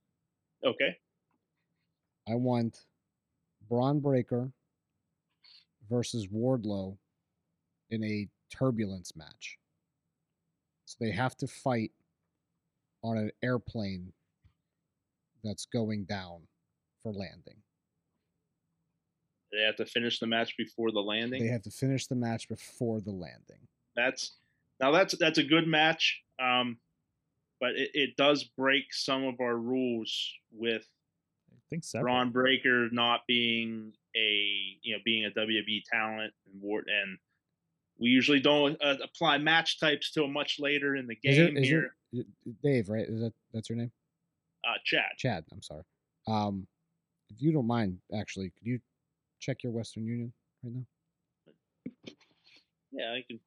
Speaker 9: okay.
Speaker 4: I want Bron Breakker versus Wardlow in a turbulence match. So they have to fight on an airplane that's going down for landing.
Speaker 9: They have to finish the match before the landing.
Speaker 4: They have to finish the match before the landing.
Speaker 9: That's now that's that's a good match. Um, but it, it does break some of our rules with
Speaker 2: I think several.
Speaker 9: Bron Breakker not being a you know being a WWE talent and Ward and we usually don't uh, apply match types till much later in the game
Speaker 4: is
Speaker 9: here.
Speaker 4: it- Dave, right? Is that that's your name?
Speaker 9: uh, Chad,
Speaker 4: Chad. I'm sorry. Um, if you don't mind, actually, could you check your Western Union right now?
Speaker 9: yeah, I can.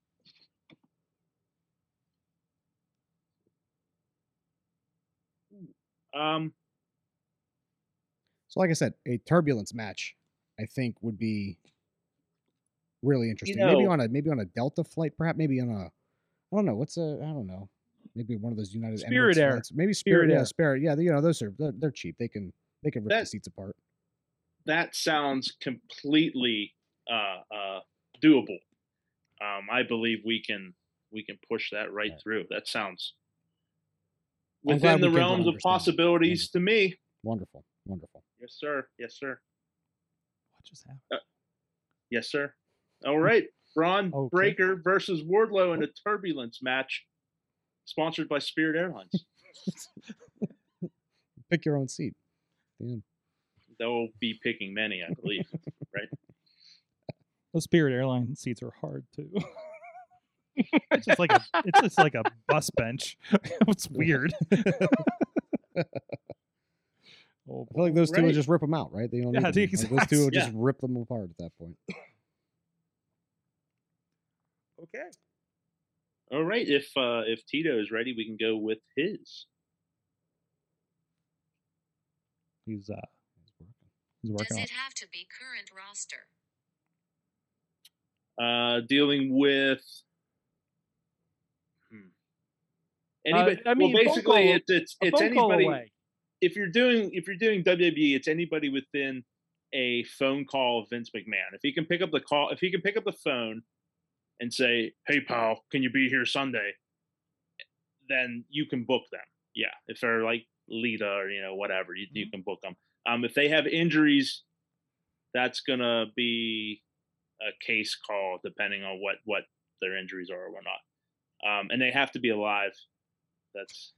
Speaker 9: Um,
Speaker 4: So, like I said, a turbulence match, I think, would be really interesting. maybe
Speaker 9: know-
Speaker 4: on a maybe on a Delta flight, perhaps maybe on a, I don't know, what's a, I don't know, maybe one of those United
Speaker 3: Spirit
Speaker 4: Emirates
Speaker 3: Air.
Speaker 4: flights. Maybe
Speaker 3: Spirit
Speaker 4: Spirit, yeah,
Speaker 3: Air.
Speaker 4: Spirit, yeah. You know, those are they're, they're cheap. They can they can rip the seats apart.
Speaker 9: that sounds completely uh, uh, doable. Um, I believe we can we can push that right through. That sounds within the
Speaker 4: we came to
Speaker 9: realms of
Speaker 4: understand.
Speaker 9: possibilities to me.
Speaker 4: Wonderful, wonderful.
Speaker 9: Yes, sir. Yes, sir.
Speaker 2: What just happened?
Speaker 9: Uh, yes, sir. All hmm. right. Bron
Speaker 2: Okay.
Speaker 9: Breakker versus Wardlow in a turbulence match, sponsored by Spirit Airlines.
Speaker 4: Pick your own seat. Damn.
Speaker 9: They'll be picking many, I believe. Right?
Speaker 2: Those Spirit Airline seats are hard too. It's just like a it's just like a bus bench. it's weird. oh,
Speaker 4: I feel like those two
Speaker 9: Right.
Speaker 4: would just rip them out, right? They don't
Speaker 2: Yeah,
Speaker 4: need them. Like, those
Speaker 2: exact-
Speaker 4: two would
Speaker 9: yeah.
Speaker 4: just rip them apart at that point.
Speaker 2: okay.
Speaker 9: All right, if uh, if Tito is ready, we can go with his.
Speaker 2: He's uh he's working
Speaker 10: Does
Speaker 2: on
Speaker 10: it have to be current roster?
Speaker 9: Uh, dealing with. Hmm.
Speaker 3: Uh,
Speaker 9: Anybody,
Speaker 3: I mean,
Speaker 9: well, basically,
Speaker 3: call-
Speaker 9: it's it's it's anybody. If you're doing if you're doing WWE, it's anybody within a phone call of Vince McMahon. If he can pick up the call, if he can pick up the phone and say, "Hey, pal, can you be here Sunday?" Then you can book them. Yeah, if they're like Lita or you know whatever, you, you can book them. Um, if they have injuries, that's gonna be a case call depending on what what their injuries are or whatnot. Um, and they have to be alive. That's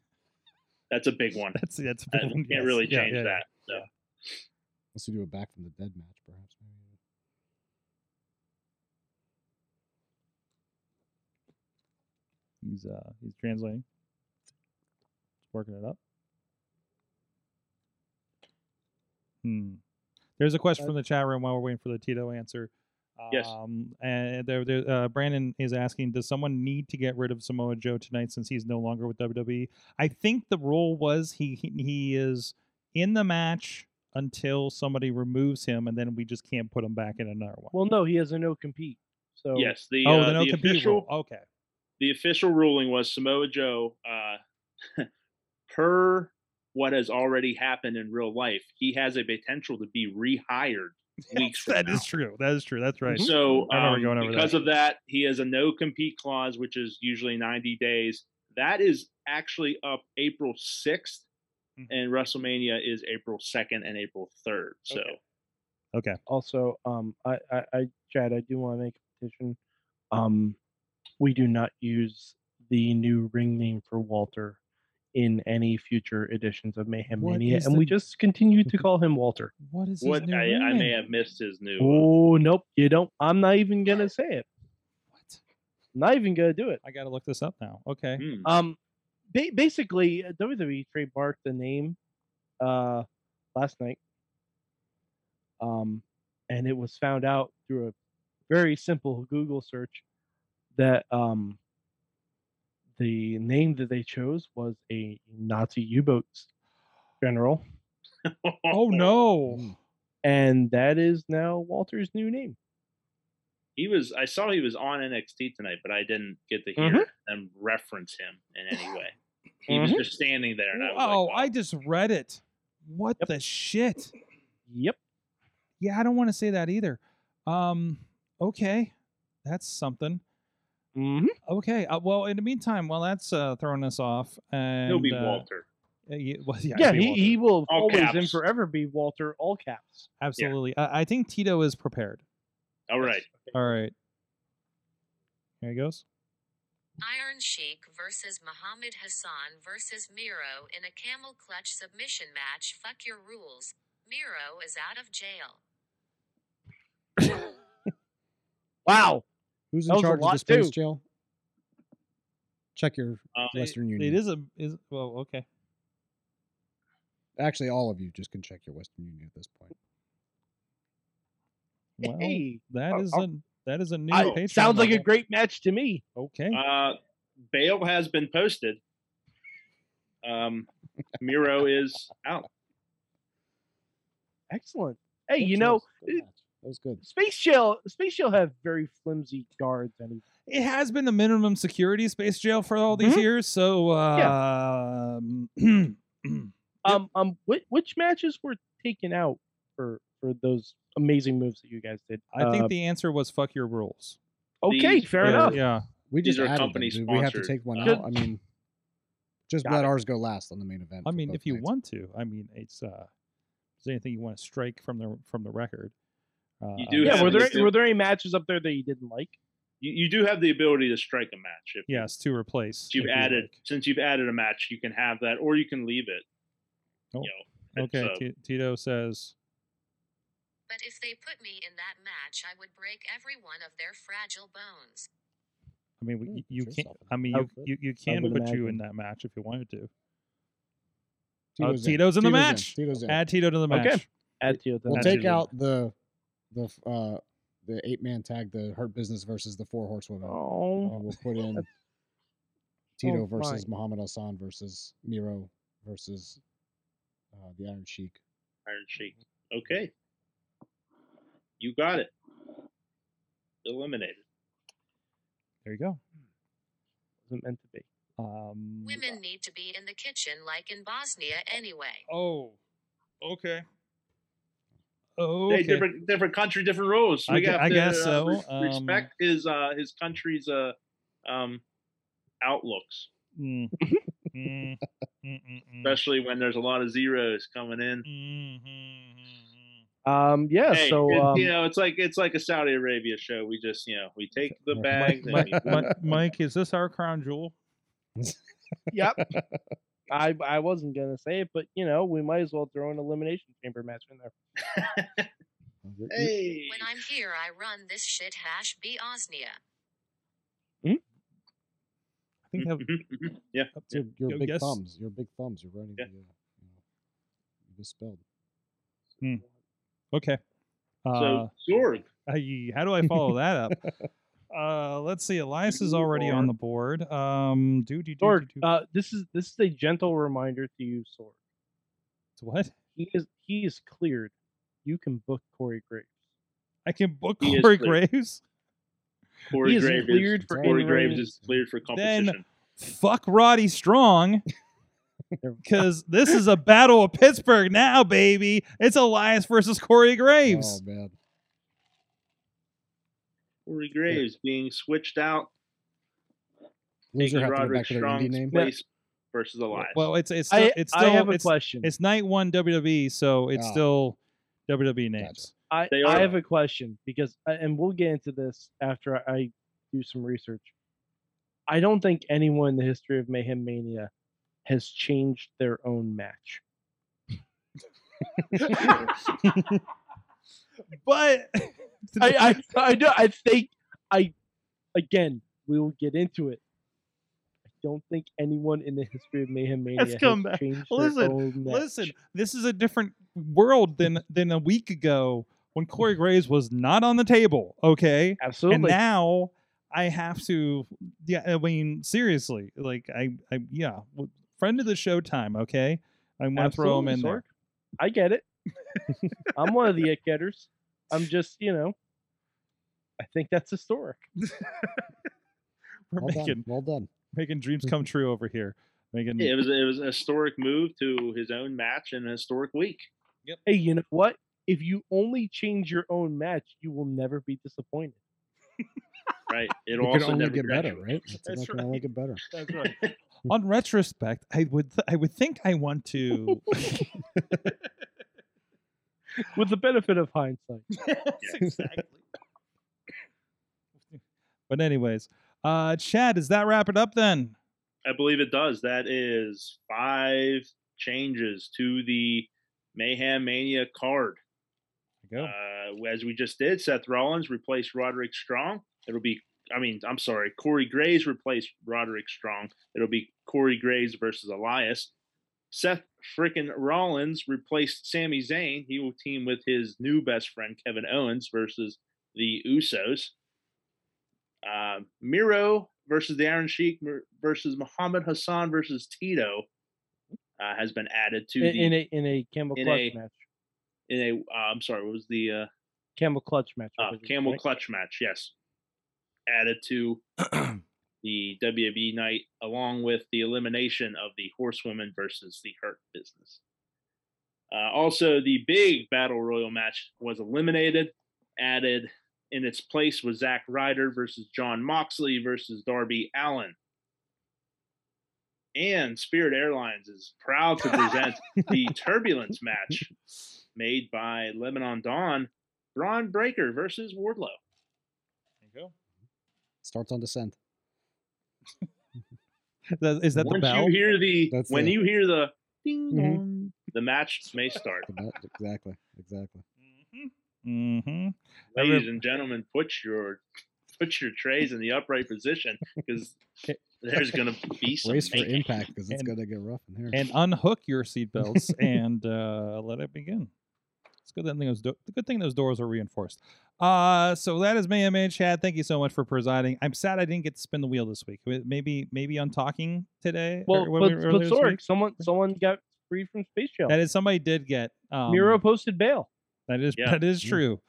Speaker 9: that's a big one.
Speaker 2: That's that's a
Speaker 9: Uh,
Speaker 2: big
Speaker 9: we
Speaker 2: one,
Speaker 9: can't
Speaker 2: yes.
Speaker 9: really change
Speaker 2: yeah, yeah.
Speaker 9: that. So.
Speaker 4: Unless you do a back from the dead match, perhaps. Maybe.
Speaker 2: He's uh he's translating. Just working it up. Hmm. There's a question from the chat room while we're waiting for the Tito answer.
Speaker 9: Yes.
Speaker 2: Um, and there, there, uh, Brandon is asking, does someone need to get rid of Samoa Joe tonight since he's no longer with WWE? I think the rule was he he, he is in the match until somebody removes him, and then we just can't put him back in another one.
Speaker 3: Well, no, he has a no compete. So
Speaker 9: Yes, the
Speaker 2: oh,
Speaker 9: uh,
Speaker 2: the no
Speaker 9: the
Speaker 2: compete
Speaker 9: official
Speaker 2: rule. Okay.
Speaker 9: the official ruling was Samoa Joe, uh, per what has already happened in real life, he has a potential to be rehired weeks from
Speaker 2: That
Speaker 9: now.
Speaker 2: is true. That is true. That's right.
Speaker 9: So
Speaker 2: I remember
Speaker 9: um,
Speaker 2: going over
Speaker 9: because
Speaker 2: that.
Speaker 9: of that, he has a no compete clause, which is usually 90 days. That is actually up April 6th,
Speaker 2: Mhm.
Speaker 9: and WrestleMania is April 2nd and April 3rd. So
Speaker 2: Okay. Okay.
Speaker 3: also, um, I, I, I, Chad, I do want to make a petition. Um, we do not use the new ring name for Walter in any future editions of Mayhem
Speaker 2: What
Speaker 3: Mania, and
Speaker 2: the-
Speaker 3: we just continue to call him Walter.
Speaker 2: What is his
Speaker 9: what
Speaker 2: new
Speaker 9: I,
Speaker 2: ring
Speaker 9: I may have missed his new.
Speaker 3: Oh nope, you don't. I'm not even gonna say it.
Speaker 2: What?
Speaker 3: I'm not even gonna do it.
Speaker 2: I got to look this up now. Okay.
Speaker 9: Hmm.
Speaker 3: Um, ba- basically, uh, WWE trademarked the name uh last night. Um, and it was found out through a very simple Google search that um the name that they chose was a Nazi U-boat general,
Speaker 2: Oh no.
Speaker 4: Mm.
Speaker 3: and that is now Walter's new name.
Speaker 9: He was. I saw he was on NXT tonight, but I didn't get to hear
Speaker 3: Mhm.
Speaker 9: them reference him in any way. He was
Speaker 3: Mhm.
Speaker 9: just standing there, and I was
Speaker 2: Oh,
Speaker 9: like,
Speaker 2: I just read it. What
Speaker 3: Yep.
Speaker 2: the shit?
Speaker 3: Yep.
Speaker 2: Yeah, I don't want to say that either. Um, okay, that's something.
Speaker 3: Hmm
Speaker 2: Okay, uh, well, in the meantime, while that's uh, throwing us off, and
Speaker 9: he'll be
Speaker 2: uh,
Speaker 9: Walter.
Speaker 2: uh, ye- well, yeah,
Speaker 3: Yeah,
Speaker 2: it'll
Speaker 3: he,
Speaker 2: Walter.
Speaker 3: he will
Speaker 9: All
Speaker 3: always and forever be Walter, all caps.
Speaker 2: absolutely. I, I think Tito is prepared.
Speaker 9: All right.
Speaker 2: All right, here he goes.
Speaker 10: Iron Sheik versus Muhammad Hassan versus Miro in a camel clutch submission match. Fuck your rules. Miro is out of jail.
Speaker 3: Wow.
Speaker 4: Who's in charge of the space
Speaker 3: too.
Speaker 4: jail? Check your
Speaker 9: Um,
Speaker 4: Western
Speaker 2: It
Speaker 4: Union.
Speaker 2: It is a is well okay.
Speaker 4: Actually, all of you just can check your Western Union at this point.
Speaker 2: Well,
Speaker 3: hey,
Speaker 2: that
Speaker 3: oh,
Speaker 2: is a that is a new
Speaker 3: I- sounds like a great match to me.
Speaker 2: Okay.
Speaker 9: Uh, bail has been posted. Um, Miro is out.
Speaker 3: Excellent. Hey, you know,
Speaker 4: choice. Good
Speaker 3: it-
Speaker 4: that was good.
Speaker 3: Space Jail, Space Jail have very flimsy guards, and
Speaker 2: it has been the minimum security space jail for all these
Speaker 3: Mhm.
Speaker 2: years. So, uh,
Speaker 3: um, um, which, which matches were taken out for for those amazing moves that you guys did?
Speaker 2: I think
Speaker 3: Uh,
Speaker 2: the answer was fuck your rules.
Speaker 3: okay,
Speaker 9: these
Speaker 3: fair
Speaker 9: were-
Speaker 3: enough.
Speaker 2: Yeah.
Speaker 4: We
Speaker 9: These
Speaker 4: just
Speaker 9: are
Speaker 4: added them.
Speaker 9: company
Speaker 4: Do we have to take one
Speaker 3: Good.
Speaker 4: out? I mean, just let
Speaker 3: it.
Speaker 4: ours go last on the main event.
Speaker 2: I mean, if you
Speaker 4: nights.
Speaker 2: want to, I mean, it's uh, is there anything you want to strike from the from the record? Uh,
Speaker 9: You do
Speaker 3: Yeah,
Speaker 9: have
Speaker 3: were there
Speaker 9: this-
Speaker 3: were there any matches up there that you didn't like?
Speaker 9: You, you do have the ability to strike a match if
Speaker 2: yes to replace.
Speaker 9: since you've
Speaker 2: if you
Speaker 9: added
Speaker 2: like.
Speaker 9: since you've added a match. You can have that, or you can leave it.
Speaker 2: Oh,
Speaker 9: You know,
Speaker 2: Okay,
Speaker 9: uh,
Speaker 2: T- Tito says
Speaker 10: But if they put me in that match, I would break every one of their fragile bones.
Speaker 2: I mean, we-
Speaker 4: Mm,
Speaker 2: you, you can't. I mean, you you, you can
Speaker 3: would
Speaker 2: put you in that match if you wanted to.
Speaker 4: Tito's,
Speaker 2: Tito's in the
Speaker 4: Tito's
Speaker 2: match.
Speaker 4: Tito's in.
Speaker 2: Add Tito to the
Speaker 3: Okay.
Speaker 2: match.
Speaker 3: Add to it. then.
Speaker 4: We'll
Speaker 2: Add
Speaker 4: take out the the uh the eight man tag, the Hurt Business versus the Four Horsewomen,
Speaker 3: Oh,
Speaker 4: and we'll put in Tito
Speaker 3: oh,
Speaker 4: versus
Speaker 3: my.
Speaker 4: Muhammad Hassan versus Miro versus uh, the Iron Sheik.
Speaker 9: Iron Sheik. Okay. You got it. Eliminated.
Speaker 2: There you go.
Speaker 3: wasn't meant to be.
Speaker 2: Um,
Speaker 10: Women need to be in the kitchen like in Bosnia anyway.
Speaker 2: Oh, okay. Oh,
Speaker 9: Hey,
Speaker 2: okay.
Speaker 9: different different country, different rules.
Speaker 2: I
Speaker 9: We
Speaker 2: gu-
Speaker 9: have
Speaker 2: I
Speaker 9: to,
Speaker 2: guess
Speaker 9: uh,
Speaker 2: so.
Speaker 9: res-
Speaker 2: Um,
Speaker 9: respect his uh his country's uh um outlooks,
Speaker 2: Mm. Mm. Mm,
Speaker 9: especially when there's a lot of zeros coming in.
Speaker 2: Mm, mm,
Speaker 3: Um, yeah.
Speaker 9: Hey,
Speaker 3: so
Speaker 9: it-
Speaker 3: um,
Speaker 9: you know, it's like it's like a Saudi Arabia show. We just you know we take the
Speaker 4: Mike-
Speaker 9: bags. and
Speaker 2: Mike,
Speaker 9: we-
Speaker 2: Mike, Mike, is this our crown jewel?
Speaker 3: yep. I I wasn't gonna say it, but you know we might as well throw an elimination chamber match in there.
Speaker 4: You're- you're-
Speaker 9: hey,
Speaker 10: When I'm here, I run this shit hash be Osnia.
Speaker 2: I think that,
Speaker 9: yeah.
Speaker 4: it's your, your big
Speaker 2: guess.
Speaker 4: thumbs. Your big thumbs. You're running
Speaker 9: Yeah.
Speaker 4: the. Uh, you know, you misspelled.
Speaker 2: okay. Uh,
Speaker 9: So
Speaker 2: Sorg, how do I follow that up? Uh, let's see. Elias is already on the board. Um, do do do,
Speaker 3: Sorg,
Speaker 2: do, do.
Speaker 3: uh, this is this is a gentle reminder to you, Sorg.
Speaker 2: what?
Speaker 3: He is he is cleared. You can book Corey Graves.
Speaker 2: I can book
Speaker 9: He is
Speaker 2: Corey
Speaker 9: clear.
Speaker 2: Graves.
Speaker 9: Corey
Speaker 3: He is
Speaker 9: Graves,
Speaker 3: cleared for
Speaker 9: Corey
Speaker 3: in-ring-
Speaker 9: Graves is cleared for
Speaker 2: Then-
Speaker 9: competition.
Speaker 2: Fuck Roddy Strong. Because this is a battle of Pittsburgh now, baby. It's Elias versus Corey Graves.
Speaker 4: Oh man.
Speaker 9: Corey Graves being switched out,
Speaker 4: Loser
Speaker 9: taking
Speaker 4: have to go back to their indie name.
Speaker 9: place versus Elias.
Speaker 2: well, it's it's still,
Speaker 3: I,
Speaker 2: it's
Speaker 3: I
Speaker 2: still
Speaker 3: have a
Speaker 2: it's,
Speaker 3: question.
Speaker 2: it's night one WWE, so it's
Speaker 4: Ah.
Speaker 2: still WWE names.
Speaker 3: I, I have a question because, uh, and we'll get into this after I, I do some research. I don't think anyone in the history of Mayhem Mania has changed their own match.
Speaker 2: But
Speaker 3: I, I, I, know- I think I, again, we will get into it. I don't think anyone in the history of Mayhem Mania has
Speaker 2: come back. Listen,
Speaker 3: their own match.
Speaker 2: listen, this is a different world than than a week ago when Corey Graves was not on the table. Okay, absolutely. and
Speaker 3: Absolutely.
Speaker 2: now I have to. Yeah, I mean seriously, like I, I yeah, friend of the show time. Okay, I'm gonna throw him in
Speaker 3: Absolutely,
Speaker 2: there.
Speaker 3: I get it. I'm one of the it getters. I'm just, you know, I think that's historic.
Speaker 2: We're
Speaker 4: Well
Speaker 2: making
Speaker 4: done. Well done.
Speaker 2: making dreams come mm-hmm. true over here. Making
Speaker 9: it was it was a historic move to his own match in a historic week.
Speaker 3: Hey, you know what? If you only change your own match, you will never be disappointed.
Speaker 9: Right. It
Speaker 4: It
Speaker 9: also
Speaker 4: could only
Speaker 9: never
Speaker 4: get better,
Speaker 9: graduated.
Speaker 4: right? It's
Speaker 2: That's
Speaker 4: it can only get better.
Speaker 2: That's right. On retrospect, I would th- I would think I want to.
Speaker 3: With the benefit of hindsight.
Speaker 2: exactly. but anyways, uh, Chad, does that wrap it up then?
Speaker 9: I believe it does. That is five changes to the Mayhem Mania card.
Speaker 2: Go.
Speaker 9: Uh, as we just did, Seth Rollins replaced Roderick Strong. It'll be, I mean, I'm sorry, Corey Graves replaced Roderick Strong. It'll be Corey Graves versus Elias. Seth frickin' Rollins replaced Sami Zayn. He will team with his new best friend Kevin Owens versus the Usos. Uh, Miro versus the Iron Sheik versus Muhammad Hassan versus Tito uh, has been added to
Speaker 3: In,
Speaker 9: the
Speaker 3: in a in a camel
Speaker 9: in
Speaker 3: clutch
Speaker 9: a-
Speaker 3: match.
Speaker 9: in a. Uh, I'm sorry, what was the uh,
Speaker 3: Camel clutch match. I
Speaker 9: uh,
Speaker 3: believe,
Speaker 9: camel
Speaker 3: right?
Speaker 9: clutch match? Yes, added to the WWE night, along with the elimination of the Horsewoman versus the Hurt Business. Uh, also, the big Battle Royal match was eliminated. Added in its place was Zack Ryder versus Jon Moxley versus Darby Allin. And Spirit Airlines is proud to present the Turbulence match made by Lebanon Don, Bron Breakker versus Wardlow.
Speaker 2: There you go.
Speaker 4: Starts on descent.
Speaker 2: That- Is that the bell?
Speaker 9: you hear the
Speaker 4: That's
Speaker 9: when
Speaker 4: the-
Speaker 9: you hear the ding
Speaker 4: Mhm.
Speaker 9: dong, the match may start.
Speaker 4: Exactly. Exactly.
Speaker 2: Mm-hmm.
Speaker 9: Ladies and gentlemen, put your put your trays in the upright position because there's gonna be some
Speaker 4: Brace for impact because it's gonna get rough in here.
Speaker 2: and unhook your seatbelts and uh, let it begin. It's good that those do- the good thing those doors are reinforced. Uh, so that is Mayhem Man Chad. Thank you so much for presiding. I'm sad I didn't get to spin the wheel this week. Maybe maybe on talking today. or
Speaker 3: Well,
Speaker 2: when
Speaker 3: but,
Speaker 2: we-
Speaker 3: but
Speaker 2: earlier this
Speaker 3: Sorg,
Speaker 2: week.
Speaker 3: someone someone got free from space jail.
Speaker 2: that is somebody did get. Um,
Speaker 3: Miro posted bail.
Speaker 2: That is
Speaker 9: Yeah.
Speaker 2: that is true.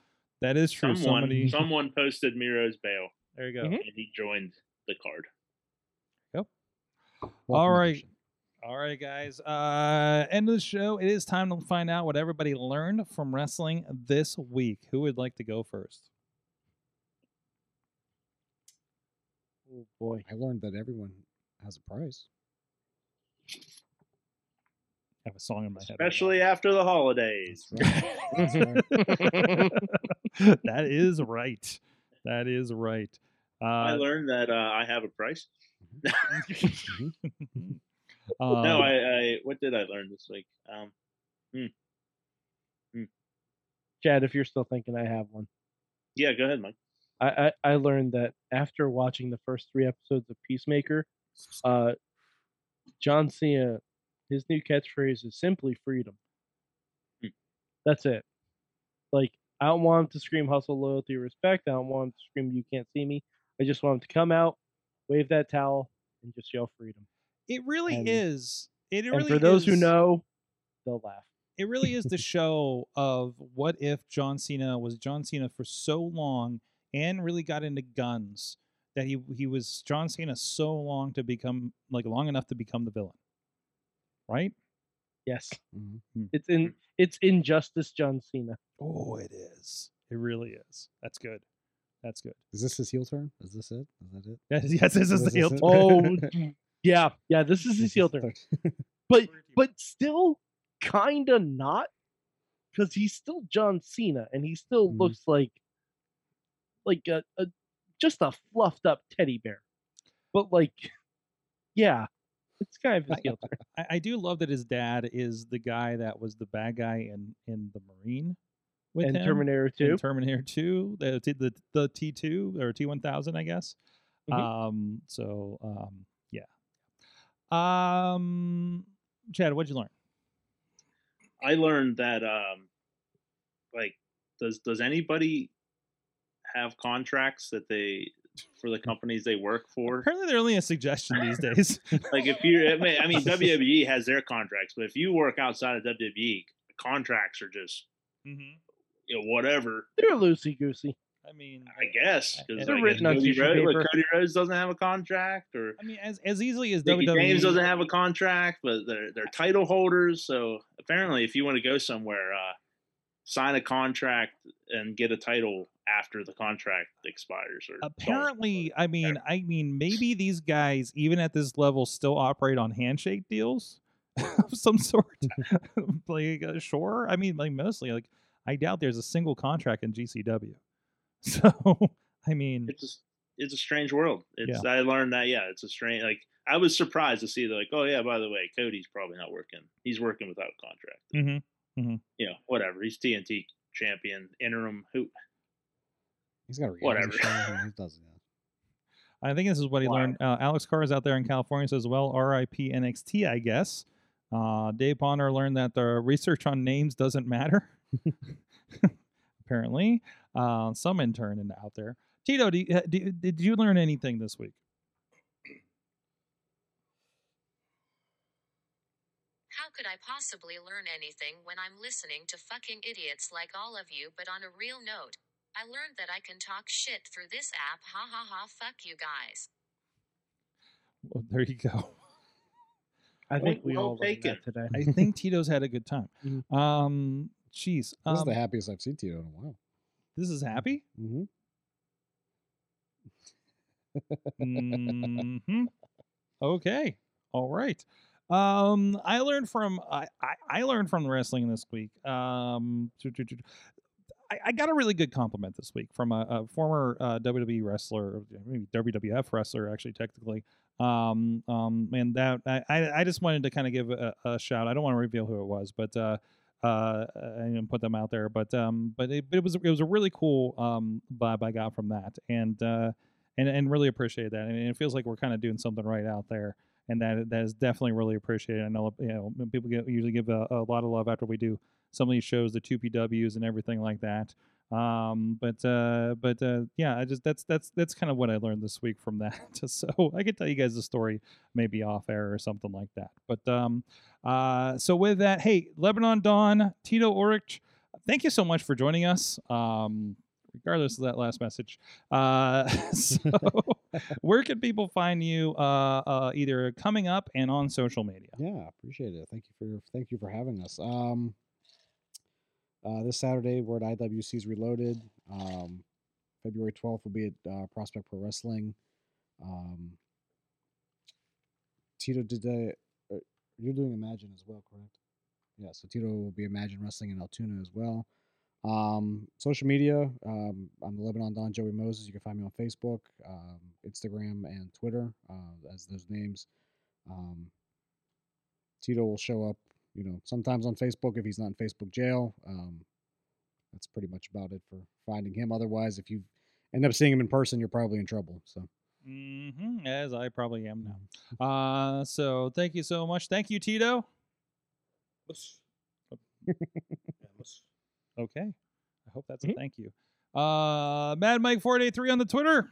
Speaker 2: That is true.
Speaker 9: Someone
Speaker 2: Somebody.
Speaker 9: someone posted Miro's bail
Speaker 2: There you go.
Speaker 3: Mhm.
Speaker 9: and he joined the card.
Speaker 2: All
Speaker 4: Welcome
Speaker 2: right.
Speaker 4: Edition.
Speaker 2: All right, guys. Uh, end of the show. It is time to find out what everybody learned from wrestling this week. Who would like to go first?
Speaker 3: Oh boy.
Speaker 4: I learned that everyone has a price.
Speaker 2: I have a song in my head. right.
Speaker 9: Especially after the holidays.
Speaker 4: That's right. That's right.
Speaker 2: that is right. That is right.
Speaker 9: I
Speaker 2: Uh,
Speaker 9: learned that uh, I have a price.
Speaker 2: Um,
Speaker 9: no, I, I what did I learn this week? Um,
Speaker 3: Chad, if you're still thinking I have one.
Speaker 9: yeah, go ahead, Mike.
Speaker 3: I, I, I learned that after watching the first three episodes of Peacemaker, uh, John Cena, his new catchphrase is simply freedom.
Speaker 9: Hmm.
Speaker 3: That's it. Like, I don't want him to scream hustle, loyalty, respect. I don't want him to scream you can't see me. I just want him to come out, wave that towel, and just yell freedom.
Speaker 2: It really
Speaker 3: and-
Speaker 2: is. It
Speaker 3: and
Speaker 2: really
Speaker 3: for those who know, they'll laugh.
Speaker 2: it really is the show of what if John Cena was John Cena for so long and really got into guns that he he was John Cena so long to become like long enough to become the villain. Right?
Speaker 3: Yes.
Speaker 4: Mhm.
Speaker 2: Hmm.
Speaker 3: It's in it's injustice, John Cena.
Speaker 2: Oh, it is. It really is. That's good. That's good.
Speaker 4: Is this his heel turn? Is this it? Is that it?
Speaker 2: Yes, yes this is the heel.
Speaker 4: is it?
Speaker 3: Oh, yeah, yeah. This is his
Speaker 4: This
Speaker 3: heel turn, but but still kind of not, because he's still John Cena, and he still
Speaker 4: Mhm.
Speaker 3: looks like like a, a just a fluffed up teddy bear. But like, yeah, it's kind of his heel turn.
Speaker 2: I, I do love that his dad is the guy that was the bad guy in in the Marine with
Speaker 3: And
Speaker 2: him.
Speaker 3: Terminator
Speaker 2: in
Speaker 3: Two.
Speaker 2: Terminator 2, the T- the the T2 or T1000, I guess.
Speaker 3: Mhm.
Speaker 2: Um so um yeah. Um Chad, what'd you learn?
Speaker 9: I learned that um, like does does anybody have contracts that they for the companies they work for?
Speaker 2: Apparently they're only a suggestion these days.
Speaker 9: Like if you, I mean, I mean, WWE has their contracts, but if you work outside of WWE, contracts are just
Speaker 2: mm-hmm.
Speaker 9: you know whatever.
Speaker 3: They're loosey goosey.
Speaker 2: I mean
Speaker 9: I guess because
Speaker 2: They're
Speaker 9: like,
Speaker 3: written on
Speaker 9: Cody, Rhodes,
Speaker 3: paper.
Speaker 9: Cody Rhodes doesn't have a contract, or
Speaker 2: I mean as as easily as
Speaker 9: Mickie
Speaker 2: WWE
Speaker 9: James doesn't have a contract, but they're they're title holders. So apparently, if you want to go somewhere, uh, sign a contract and get a title after the contract expires. Or don't.
Speaker 2: apparently i mean i mean maybe these guys even at this level still operate on handshake deals of some sort like uh, sure i mean like mostly like i doubt there's a single contract in gcw so i mean
Speaker 9: it's a, it's a strange world. It's I learned that yeah, it's a strange like I was surprised to see that like oh yeah by the way Cody's probably not working. He's working without a contract.
Speaker 2: mhm.
Speaker 9: You know whatever. He's TNT champion interim. Who
Speaker 4: He's got a
Speaker 9: Whatever.
Speaker 4: he does that.
Speaker 2: i think this is what he
Speaker 9: Wow.
Speaker 2: learned uh, alex carr is out there in california says well rip nxt i guess uh, dave Bonner learned that the research on names doesn't matter apparently uh, some intern in, out there tito do you, uh, do, did you learn anything this week
Speaker 10: How could I possibly learn anything when I'm listening to fucking idiots like all of you? But on a real note, I learned that I can talk shit through this app. Ha ha ha, fuck you guys.
Speaker 2: Well, there you go.
Speaker 3: I think
Speaker 9: Point
Speaker 3: we
Speaker 9: well
Speaker 3: all learned
Speaker 9: taken.
Speaker 3: that today.
Speaker 2: I think Tito's had a good time.
Speaker 3: Mhm.
Speaker 2: Um, jeez,
Speaker 4: This
Speaker 2: um,
Speaker 4: is the happiest I've seen Tito in a while.
Speaker 2: This is happy.
Speaker 4: Mm-hmm.
Speaker 2: mm-hmm. Okay, all right. Um, I learned from I, I I learned from the wrestling this week. Um, I, I got a really good compliment this week from a, a former uh, WWE wrestler, or maybe WWF wrestler, actually technically. Um, um, and that I, I I just wanted to kind of give a, a shout. I don't want to reveal who it was, but uh, uh, and put them out there. But um, but it, it was it was a really cool um vibe I got from that, and uh, and and really appreciate that. And it feels like we're kind of doing something right out there, and that that is definitely really appreciated. I know you know people get, usually give a, a lot of love after we do some of these shows, the two PWs and everything like that. Um, but uh, but uh, yeah, I just that's that's that's kind of what I learned this week from that. so I could tell you guys the story maybe off air or something like that. But um, uh, so with that, hey, Lebanon Don, Tito Orich, thank you so much for joining us. Um, regardless of that last message. Uh, so where can people find you uh, uh, either coming up and on social media?
Speaker 4: Yeah, appreciate it. Thank you for thank you for having us. Um, uh, this Saturday we're at IWC's Reloaded. Um, February twelfth will be at uh, Prospect Pro Wrestling. Um, Tito did that. uh, You're doing Imagine as well, correct? Yeah, so Tito will be Imagine Wrestling in Altoona as well. Um, social media, um, I'm the Lebanon Don Joey Moses. You can find me on Facebook, um, Instagram, and Twitter uh, as those names. Um, Tito will show up, you know, sometimes on Facebook if he's not in Facebook jail. Um, that's pretty much about it for finding him. Otherwise, if you end up seeing him in person, you're probably in trouble. So
Speaker 2: hmm as I probably am now. Uh, so thank you so much. Thank you, Tito. Okay. I hope that's a
Speaker 3: Mhm.
Speaker 2: thank you. Uh, Mad Mike 483 on the Twitter.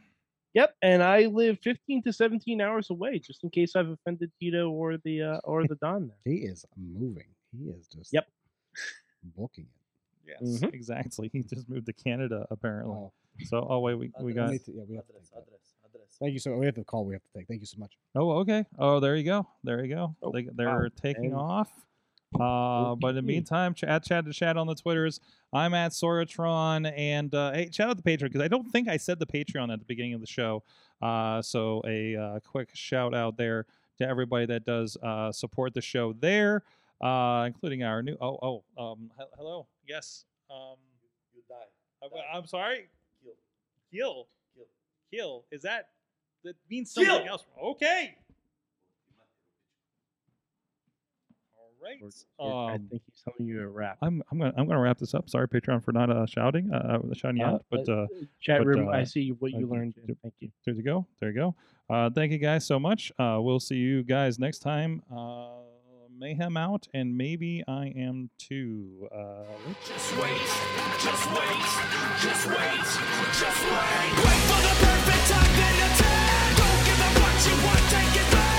Speaker 3: Yep, and I live 15 to 17 hours away, just in case I've offended Tito or the uh, or the Don there.
Speaker 4: he is moving. He is just
Speaker 3: Yep.
Speaker 4: booking it.
Speaker 2: Yes,
Speaker 3: Mhm.
Speaker 2: exactly. He just moved to Canada apparently.
Speaker 4: Oh,
Speaker 2: So oh wait, we, we got
Speaker 4: we to- yeah, we have to
Speaker 6: Address,
Speaker 4: take that.
Speaker 6: address, address.
Speaker 4: Thank you so. We have the call. We have to take. Thank you so much.
Speaker 2: Oh, okay. Oh, there you go. There you go.
Speaker 3: Oh,
Speaker 2: they, they're taking
Speaker 3: And-
Speaker 2: off. Uh, but in the meantime, ch- at Chad to Chat on the Twitters. I'm at Sorgatron, and uh, hey, shout out the Patreon because I don't think I said the Patreon at the beginning of the show. Uh, so a uh, quick shout out there to everybody that does uh, support the show there, uh, including our new. Oh, oh, um, he- hello, yes. Um,
Speaker 6: You die.
Speaker 2: I'm,
Speaker 6: Die.
Speaker 2: I'm sorry.
Speaker 6: Kill.
Speaker 2: Kill,
Speaker 6: Kill.
Speaker 2: kill. Is that that means
Speaker 6: Kill!
Speaker 2: something else? Okay. Right.
Speaker 3: Or- I
Speaker 2: Um,
Speaker 3: think he's telling you a rap.
Speaker 2: I'm I'm gonna I'm gonna wrap this up. Sorry, Patreon, for not uh, shouting, uh, uh, shouting
Speaker 3: Uh,
Speaker 2: out. But uh,
Speaker 3: Chat
Speaker 2: but,
Speaker 3: room,
Speaker 2: uh,
Speaker 3: I see what you
Speaker 2: uh,
Speaker 3: learned.
Speaker 2: yep.
Speaker 3: Thank you.
Speaker 2: there you go. There you go. Uh, thank you guys so much. Uh, we'll see you guys next time. Uh, Mayhem out, and maybe I am too. Uh,
Speaker 1: Just wait, just wait, just wait, just wait. Wait for the perfect time, then attack. Don't give up what you want, take it back.